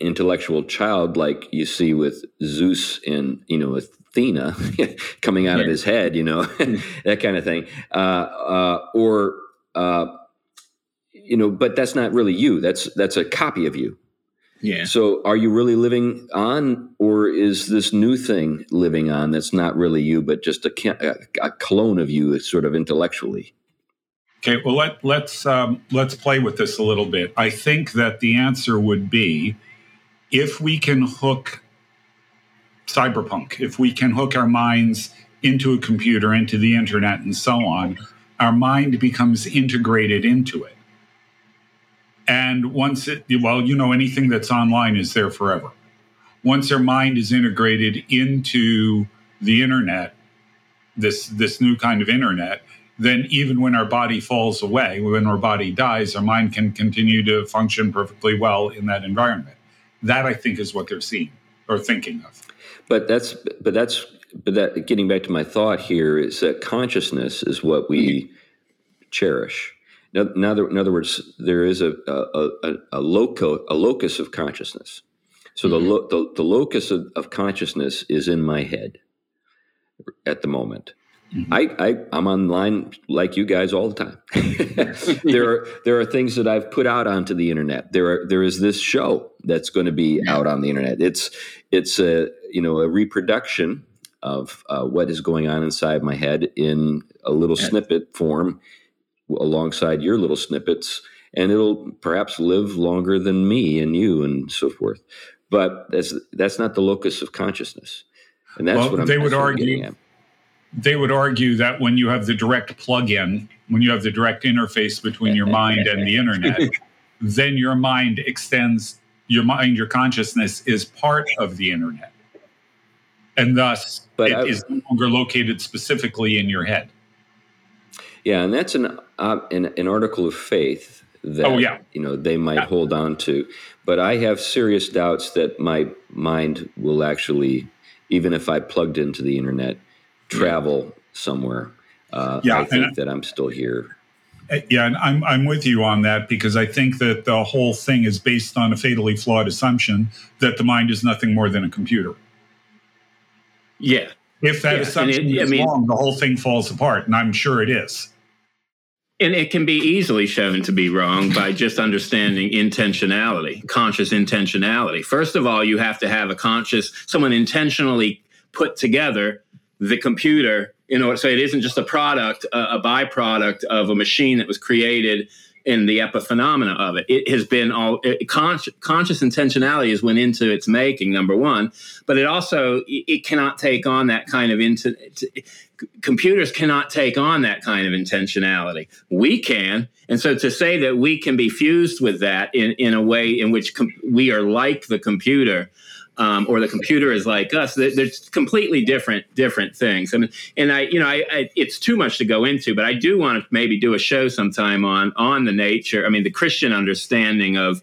intellectual child like you see with Zeus and you know Athena [laughs] coming out yeah. of his head, you know [laughs] that kind of thing, uh, uh, or uh, you know, but that's not really you. That's that's a copy of you.
Yeah.
So are you really living on, or is this new thing living on that's not really you, but just a, a clone of you, sort of intellectually?
Okay. Well, let let's um, let's play with this a little bit. I think that the answer would be if we can hook cyberpunk, if we can hook our minds into a computer, into the internet, and so on, our mind becomes integrated into it. And once it, well, you know, anything that's online is there forever. Once our mind is integrated into the internet, this this new kind of internet, then even when our body falls away, when our body dies, our mind can continue to function perfectly well in that environment. That I think is what they're seeing or thinking of.
But that's but that's but that getting back to my thought here is that consciousness is what we cherish in other, in other words, there is a, a, a, a, loco, a locus of consciousness. So mm-hmm. the, lo, the, the locus of, of, consciousness is in my head at the moment. Mm-hmm. I, I I'm online like you guys all the time. [laughs] there are there are things that I've put out onto the internet. There are there is this show that's going to be out on the internet. It's it's a you know a reproduction of uh, what is going on inside my head in a little snippet form alongside your little snippets and it'll perhaps live longer than me and you and so forth but that's that's not the locus of consciousness and that's well, what I'm,
they would argue they would argue that when you have the direct plug-in when you have the direct interface between your mind and the internet [laughs] then your mind extends your mind your consciousness is part of the internet and thus but it is no longer located specifically in your head
yeah, and that's an uh, an, an, article of faith that oh, yeah. you know they might yeah. hold on to, but I have serious doubts that my mind will actually, even if I plugged into the internet, travel somewhere. Uh, yeah, I think that I'm still here.
Uh, yeah, and I'm I'm with you on that because I think that the whole thing is based on a fatally flawed assumption that the mind is nothing more than a computer.
Yeah.
If that
yeah.
assumption it, is I mean, wrong, the whole thing falls apart, and I'm sure it is.
And it can be easily shown to be wrong by just understanding intentionality, conscious intentionality. First of all, you have to have a conscious, someone intentionally put together the computer in order so it isn't just a product, a, a byproduct of a machine that was created in the epiphenomena of it. It has been all it, conscious, conscious intentionality has went into its making. Number one, but it also it cannot take on that kind of into. Computers cannot take on that kind of intentionality. We can, and so to say that we can be fused with that in, in a way in which com- we are like the computer, um, or the computer is like us. They're, completely different different things. Mean, and I, you know, I, I, it's too much to go into, but I do want to maybe do a show sometime on on the nature. I mean, the Christian understanding of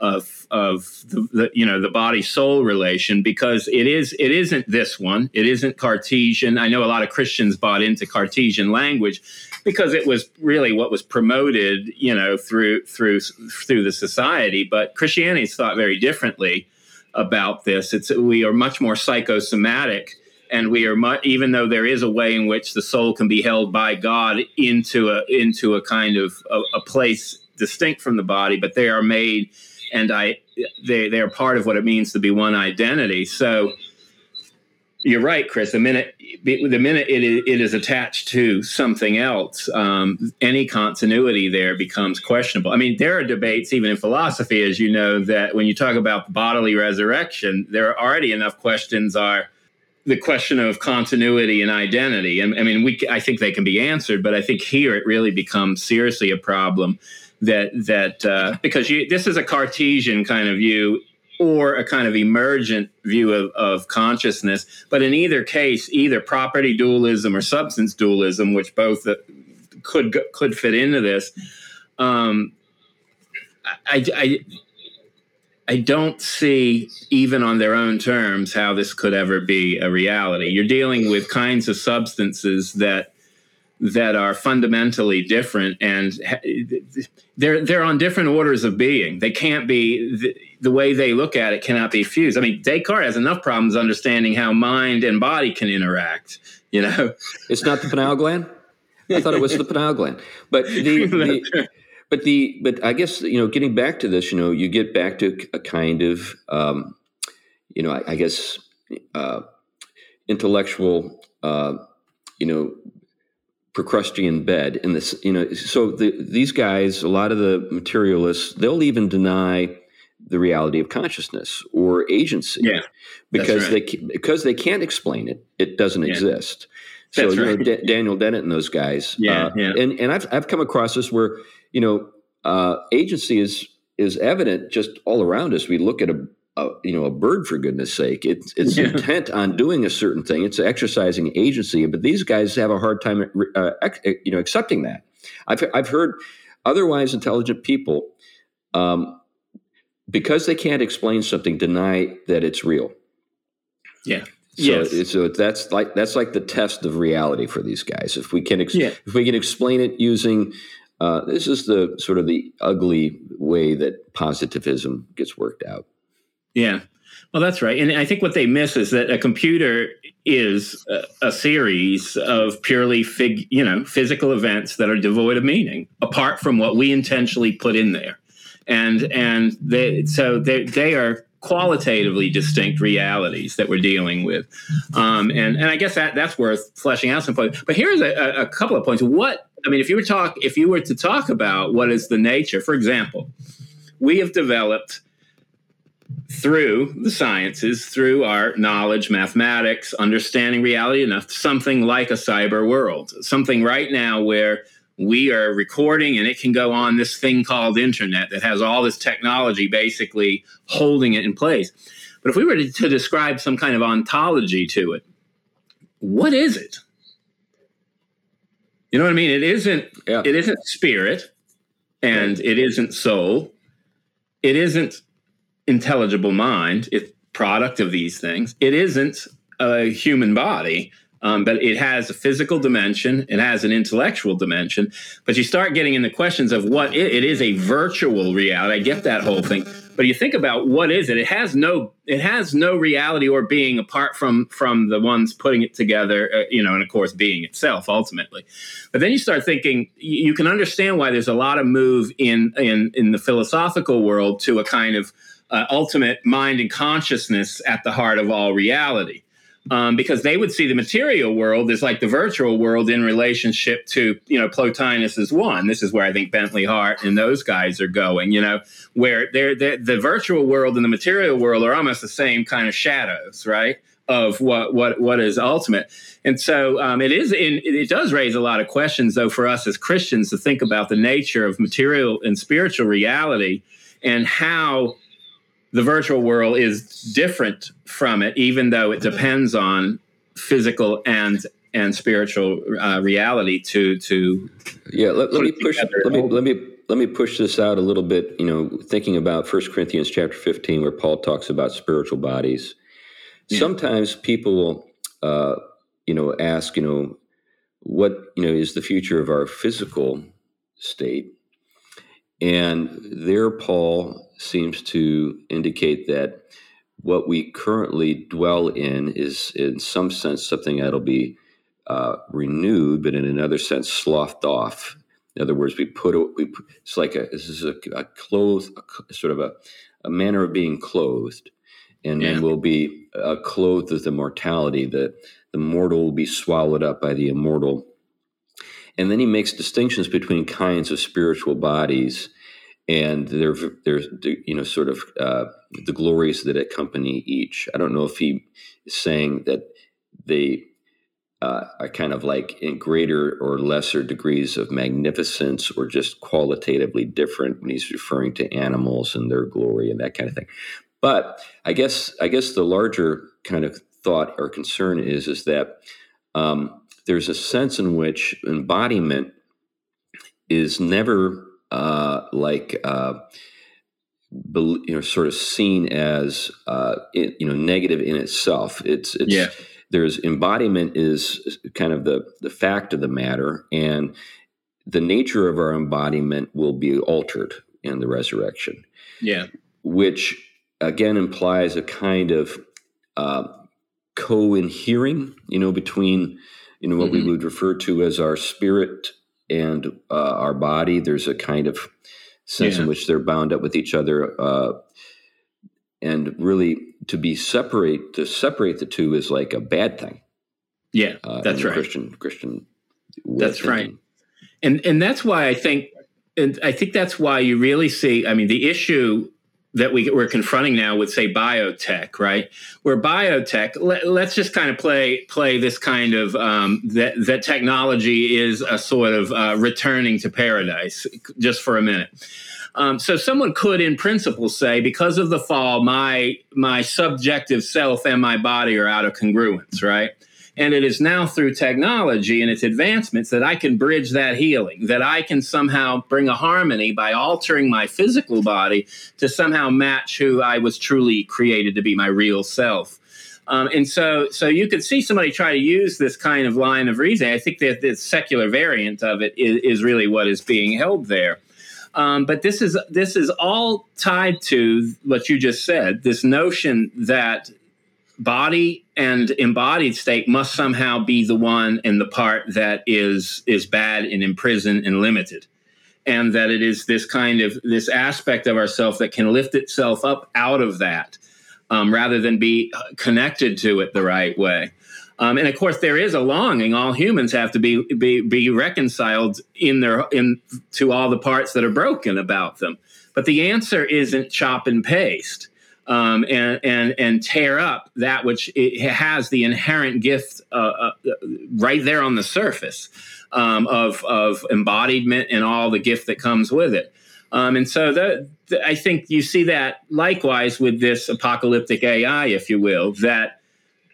of of the, the, you know the body soul relation because it is it isn't this one it isn't cartesian i know a lot of christians bought into cartesian language because it was really what was promoted you know through through through the society but christianity is thought very differently about this. It's we are much more psychosomatic, and we are much, even though there is a way in which the soul can be held by God into a into a kind of a, a place distinct from the body, but they are made, and I they they are part of what it means to be one identity. So you're right, Chris. The minute the minute it it is attached to something else, um, any continuity there becomes questionable. I mean, there are debates even in philosophy, as you know, that when you talk about bodily resurrection, there are already enough questions. Are the question of continuity and identity? And I mean, we I think they can be answered, but I think here it really becomes seriously a problem that that uh, because you, this is a Cartesian kind of view or a kind of emergent view of, of consciousness. But in either case, either property dualism or substance dualism, which both uh, could could fit into this, um, I, I I don't see, even on their own terms, how this could ever be a reality. You're dealing with kinds of substances that that are fundamentally different and they're they're on different orders of being. They can't be the, the, way they look at it cannot be fused. I mean descartes has enough problems understanding how mind and body can interact you know?
It's not the pineal gland? I thought it was the pineal gland. But the, the but the but i guess you know getting back to this you know you get back to a kind of um, you know i, I guess uh, intellectual uh, you know Procrustean bed in this, you know, so the, these guys, a lot of the materialists, they'll even deny the reality of consciousness or agency,
yeah,
because right. they because they can't explain it, it doesn't yeah. exist. So you know, D- Daniel Dennett and those guys,
yeah, uh, yeah.
and and I've I've come across this where you know uh, agency is is evident just all around us. We look at a a, you know a bird for goodness sake it's it's yeah. intent on doing a certain thing it's exercising agency but these guys have a hard time uh, you know accepting that i've i've heard otherwise intelligent people um, because they can't explain something deny that it's real
yeah
so, yes. so that's like that's like the test of reality for these guys. If we can, ex- yeah. if we can explain it using, uh, this is the sort of the ugly way that positivism gets worked out.
Yeah. Well, that's right. And I think what they miss is that a computer is a, a, series of purely fig, you know, physical events that are devoid of meaning, apart from what we intentionally put in there. And and they so they they are qualitatively distinct realities that we're dealing with. Um, and and I guess that that's worth fleshing out some points. But here's a, a couple of points. What I mean, if you were talk if you were to talk about what is the nature, for example, we have developed through the sciences, through our knowledge, mathematics, understanding reality enough, something like a cyber world, something right now where we are recording and it can go on this thing called internet that has all this technology basically holding it in place. But if we were to, to describe some kind of ontology to it, what is it? You know what I mean? It isn't yeah. it isn't spirit and it isn't soul. It isn't intelligible mind, it's product of these things. It isn't a human body, um, but it has a physical dimension, it has an intellectual dimension. But you start getting into questions of what it, it is a virtual reality. I get that whole thing, but you think about what is it? It has no it has no reality or being apart from from the ones putting it together. Uh, you know, and of course, being itself ultimately. But then you start thinking you can understand why there's a lot of move in in in the philosophical world to a kind of uh, ultimate mind and consciousness at the heart of all reality. um, because they would see the material world as like the virtual world in relationship to you know Plotinus is one. This is where I think Bentley Hart and those guys are going. You know, where they're, they're the virtual world and the material world are almost the same kind of shadows, right? Of what what what is ultimate, and so um, it is. In, it does raise a lot of questions, though, for us as Christians to think about the nature of material and spiritual reality and how the virtual world is different from it, even though it depends on physical and and spiritual uh, reality to to
yeah. Let, let me push. Let me let me let me push this out a little bit. You know, thinking about First Corinthians chapter fifteen, where Paul talks about spiritual bodies. Yeah. Sometimes people will, uh, you know, ask, you know, what you know is the future of our physical state, and there Paul seems to indicate that what we currently dwell in is, in some sense, something that'll be uh, renewed, but in another sense, sloughed off. In other words, we put we it's like a this is a, a clothed a, sort of a, a manner of being clothed, and yeah. then we'll be uh, clothed with immortality. That the mortal will be swallowed up by the immortal. And then he makes distinctions between kinds of spiritual bodies and there, there's you know sort of uh, the glories that accompany each. I don't know if he is saying that they uh, are kind of like in greater or lesser degrees of magnificence, or just qualitatively different when he's referring to animals and their glory and that kind of thing. But I guess I guess the larger kind of thought or concern is is that um, there's a sense in which embodiment is never uh, like uh, you know sort of seen as uh, you know negative in itself. It's it's yeah. there's embodiment is kind of the the fact of the matter, and the nature of our embodiment will be altered in the resurrection.
Yeah,
which again implies a kind of uh, co-inhering, you know, between you know what mm-hmm. we would refer to as our spirit and uh, our body. There's a kind of sense yeah. in which they're bound up with each other, uh, and really to be separate to separate the two is like a bad thing.
Yeah, uh, that's right.
Christian Christian.
That's right, and and that's why I think, and I think that's why you really see. I mean, the issue that we, we're confronting now with say biotech right? Where biotech let, us just kind of play play this kind of um, that that technology is a sort of uh, returning to paradise just for a minute. Um, so someone could in principle say because of the fall my my subjective self and my body are out of congruence right and it is now through technology and its advancements that I can bridge that healing, that I can somehow bring a harmony by altering my physical body to somehow match who I was truly created to be, my real self. Um, and so, so you could see somebody try to use this kind of line of reasoning. I think that the secular variant of it is, is really what is being held there. Um, but this is this is all tied to what you just said. This notion that body and embodied state must somehow be the one and the part that is is bad and imprisoned and limited. And that it is this kind of this aspect of ourself that can lift itself up out of that um, rather than be connected to it the right way. Um, and of course there is a longing. All humans have to be, be be reconciled in their in to all the parts that are broken about them. But the answer isn't chop and paste um, and and and tear up that which it has the inherent gift uh, uh, right there on the surface um, of of embodiment and all the gift that comes with it. Um, and so I think you see that likewise with this apocalyptic AI, if you will, that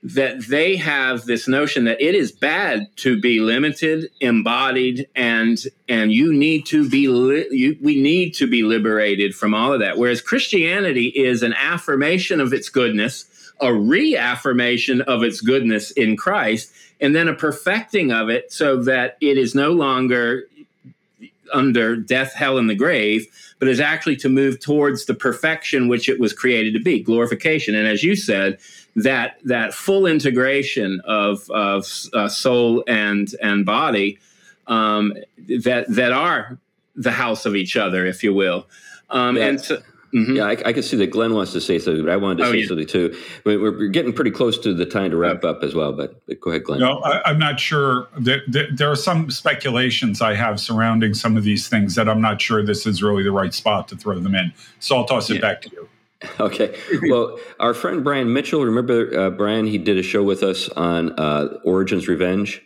that they have this notion that it is bad to be limited, embodied, and and you need to be li- you, we need to be liberated from all of that. Whereas Christianity is an affirmation of its goodness, a reaffirmation of its goodness in Christ, and then a perfecting of it so that it is no longer under death, hell, and the grave, but is actually to move towards the perfection which it was created to be, glorification. And as you said, that that full integration of of uh, soul and and body um, that that are the house of each other, if you will. Um, yeah. And so,
Mm-hmm. Yeah, I, I, can see that Glenn wants to say something, but I wanted to oh, say yeah. something too. We're, we're, getting pretty close to the time to wrap up as well, but, but go ahead, Glenn.
No, I, am not sure. There, there, there, are some speculations I have surrounding some of these things that I'm not sure this is really the right spot to throw them in. So I'll toss it yeah. back to you. [laughs]
Okay. Well, our friend Brian Mitchell, remember uh, Brian? He did a show with us on uh, Origen's Revenge.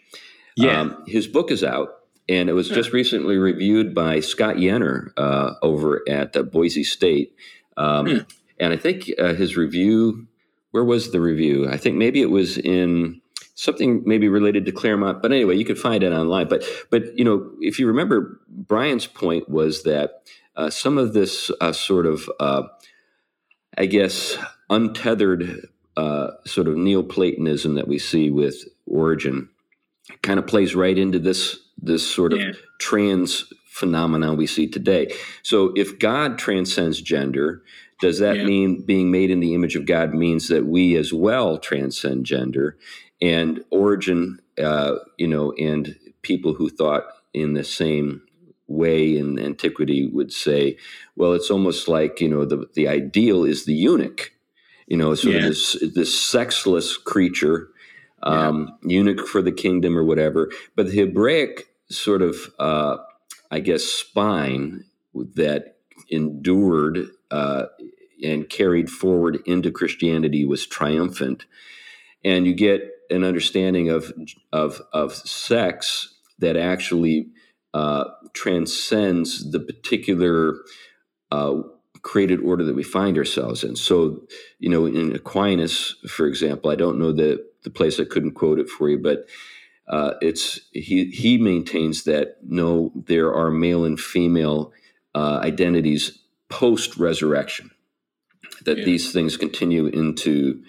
Yeah. Um,
his book is out and it was just recently reviewed by Scott Yenor uh, over at uh, Boise State. Um, hmm. And I think uh, his review, where was the review? I think maybe it was in something maybe related to Claremont. But anyway, you could find it online. But but you know, if you remember, Brian's point was that uh, some of this uh, sort of, uh, I guess, untethered sort of Neoplatonism that we see with Origen kind of plays right into this this sort of yeah. trans phenomenon we see today. So if God transcends gender, does that yeah. mean being made in the image of God means that we as well transcend gender? And Origen, uh, you know, and people who thought in the same way in antiquity would say, well, it's almost like you know the the ideal is the eunuch, you know, sort yeah. of this this sexless creature um, yeah. eunuch for the kingdom or whatever. But the Hebraic sort of, uh, I guess, spine that endured uh, and carried forward into Christianity was triumphant, and you get an understanding of of of sex that actually uh, transcends the particular uh, created order that we find ourselves in. So, you know, in Aquinas, for example, I don't know the the place I couldn't quote it for you, but uh, it's he he maintains that no, there are male and female uh, identities post resurrection, that yeah. these things continue into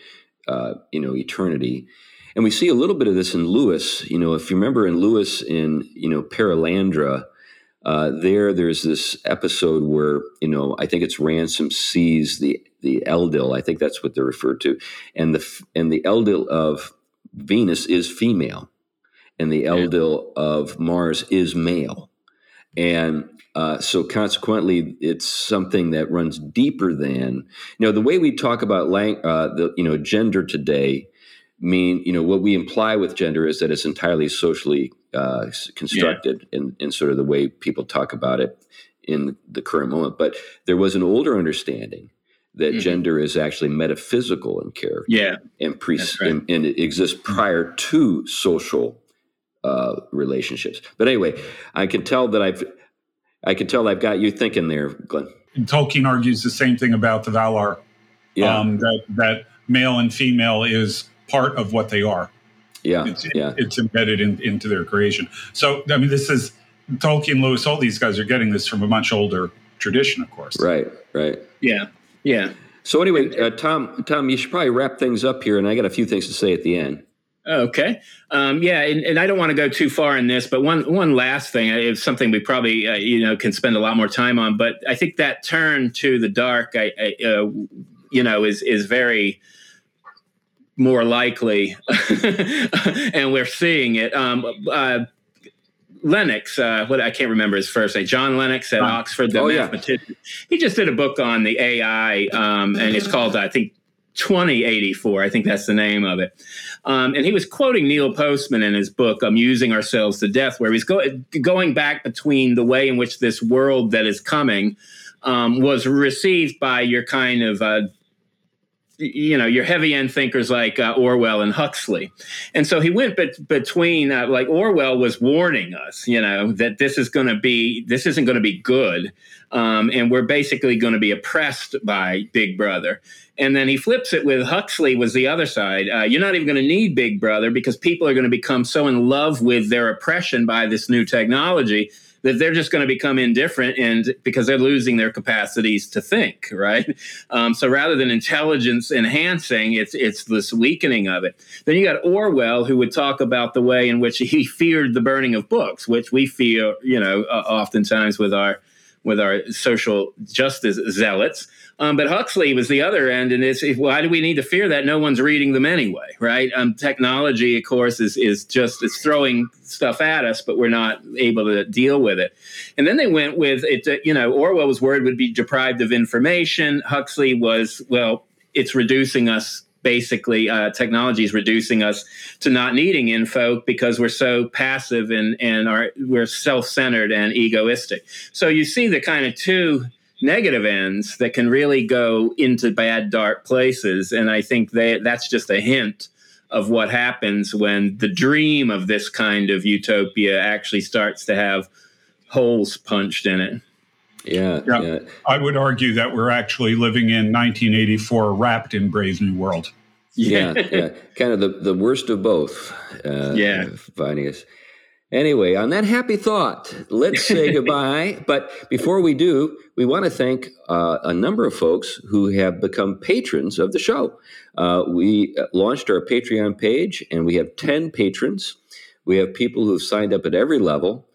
uh, you know eternity. And we see a little bit of this in Lewis. You know, if you remember in Lewis in you know Perelandra, uh, there there's this episode where you know I think it's Ransom sees the the Eldil. I think that's what they're referred to, and the and the Eldil of Venus is female, and the Eldil of Mars is male, and uh, so consequently, it's something that runs deeper than you know the way we talk about lang- uh, the you know gender today. Mean you know what we imply with gender is that it's entirely socially uh, constructed yeah. in, in sort of the way people talk about it in the current moment. But there was an older understanding that mm-hmm. gender is actually metaphysical in character.
Yeah.
And, pre- right. and, and, it exists prior to social uh, relationships. But anyway, I can tell that I've I can tell I've got you thinking there, Glenn.
And Tolkien argues the same thing about the Valar. Yeah. Um, that that male and female is part of what they are.
Yeah.
It's,
yeah.
it's embedded in, into their creation. So I mean this is Tolkien, Lewis, all these guys are getting this from a much older tradition, of course.
Right, right.
Yeah. Yeah.
So anyway, uh, Tom, Tom, you should probably wrap things up here, and I got a few things to say at the end.
Okay. Um, yeah, and, and, I don't want to go too far in this, but one one last thing is something we probably uh, you know can spend a lot more time on. But I think that turn to the dark, I, I uh, you know, is is very more likely, [laughs] and we're seeing it. Um, uh, Lennox, uh, what I can't remember his first name, John Lennox at Oxford, the oh, mathematician. Yeah. He just did a book on the AI, um, and it's called, I think, 2084. I think that's the name of it. Um, and he was quoting Neil Postman in his book, Amusing Ourselves to Death, where he's go- going back between the way in which this world that is coming um, was received by your kind of uh, you know your heavy end thinkers like uh, Orwell and Huxley, and so he went bet- between uh, like Orwell was warning us, you know, that this is going to be this isn't going to be good, um, and we're basically going to be oppressed by Big Brother. And then he flips it with Huxley was the other side. Uh, you're not even going to need Big Brother because people are going to become so in love with their oppression by this new technology that they're just going to become indifferent and because they're losing their capacities to think right um, so rather than intelligence enhancing it's it's this weakening of it then you got orwell who would talk about the way in which he [laughs] feared the burning of books which we fear you know uh, oftentimes with our with our social justice zealots. Um, but Huxley was the other end, and it's why do we need to fear that? No one's reading them anyway, right? Um, technology, of course, is is just it's throwing stuff at us, but we're not able to deal with it. And then they went with it. Uh, you know, Orwell's word would be deprived of information. Huxley was well, it's reducing us basically uh, technology is reducing us to not needing info because we're so passive and and are we're self-centered and egoistic so you see the kind of two negative ends that can really go into bad dark places and i think they, that's just a hint of what happens when the dream of this kind of utopia actually starts to have holes punched in it
yeah, yeah, yeah.
I would argue that we're actually living in 1984, wrapped in Brave New World.
Yeah, [laughs] yeah, kind of the, the worst of both.
Uh, yeah,
finding us. Anyway, on that happy thought, let's say [laughs] goodbye. But before we do, we want to thank uh, a number of folks who have become patrons of the show. Uh, we uh, launched our Patreon page, and we have 10 patrons. We have people who have signed up at every level,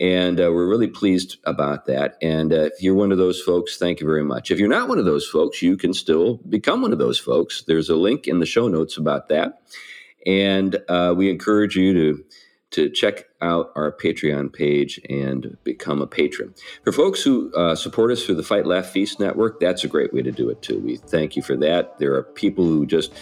and uh, we're really pleased about that. And uh, if you're one of those folks, thank you very much. If you're not one of those folks, you can still become one of those folks. There's a link in the show notes about that. And uh, we encourage you to to check out our Patreon page and become a patron. For folks who uh, support us through the Fight Laugh Feast Network, that's a great way to do it too. We thank you for that. There are people who just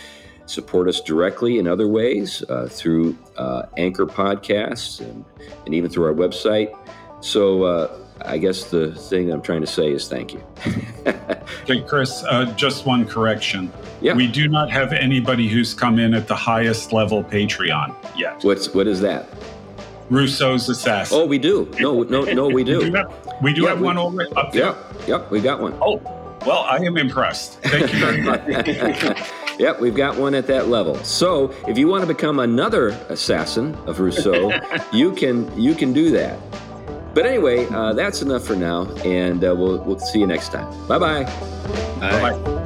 support us directly in other ways uh, through uh, Anchor podcasts and, and even through our website. So uh, I guess the thing I'm trying to say is thank you. [laughs]
okay, Chris, uh, just one correction.
Yeah.
We do not have anybody who's come in at the highest level Patreon yet.
What's what is that?
Rousseau's assassin.
Oh, we do. No, no, no, we do. [laughs]
we do have, we do yeah, have we, one already up there.
Yep, yep, we got one.
Oh, well, I am impressed. Thank you very much. [laughs]
Yep, we've got one at that level. So if you want to become another assassin of Rousseau, you can you can do that. But anyway, uh, that's enough for now, and uh, we'll we'll see you next time. Bye-bye.
Bye bye.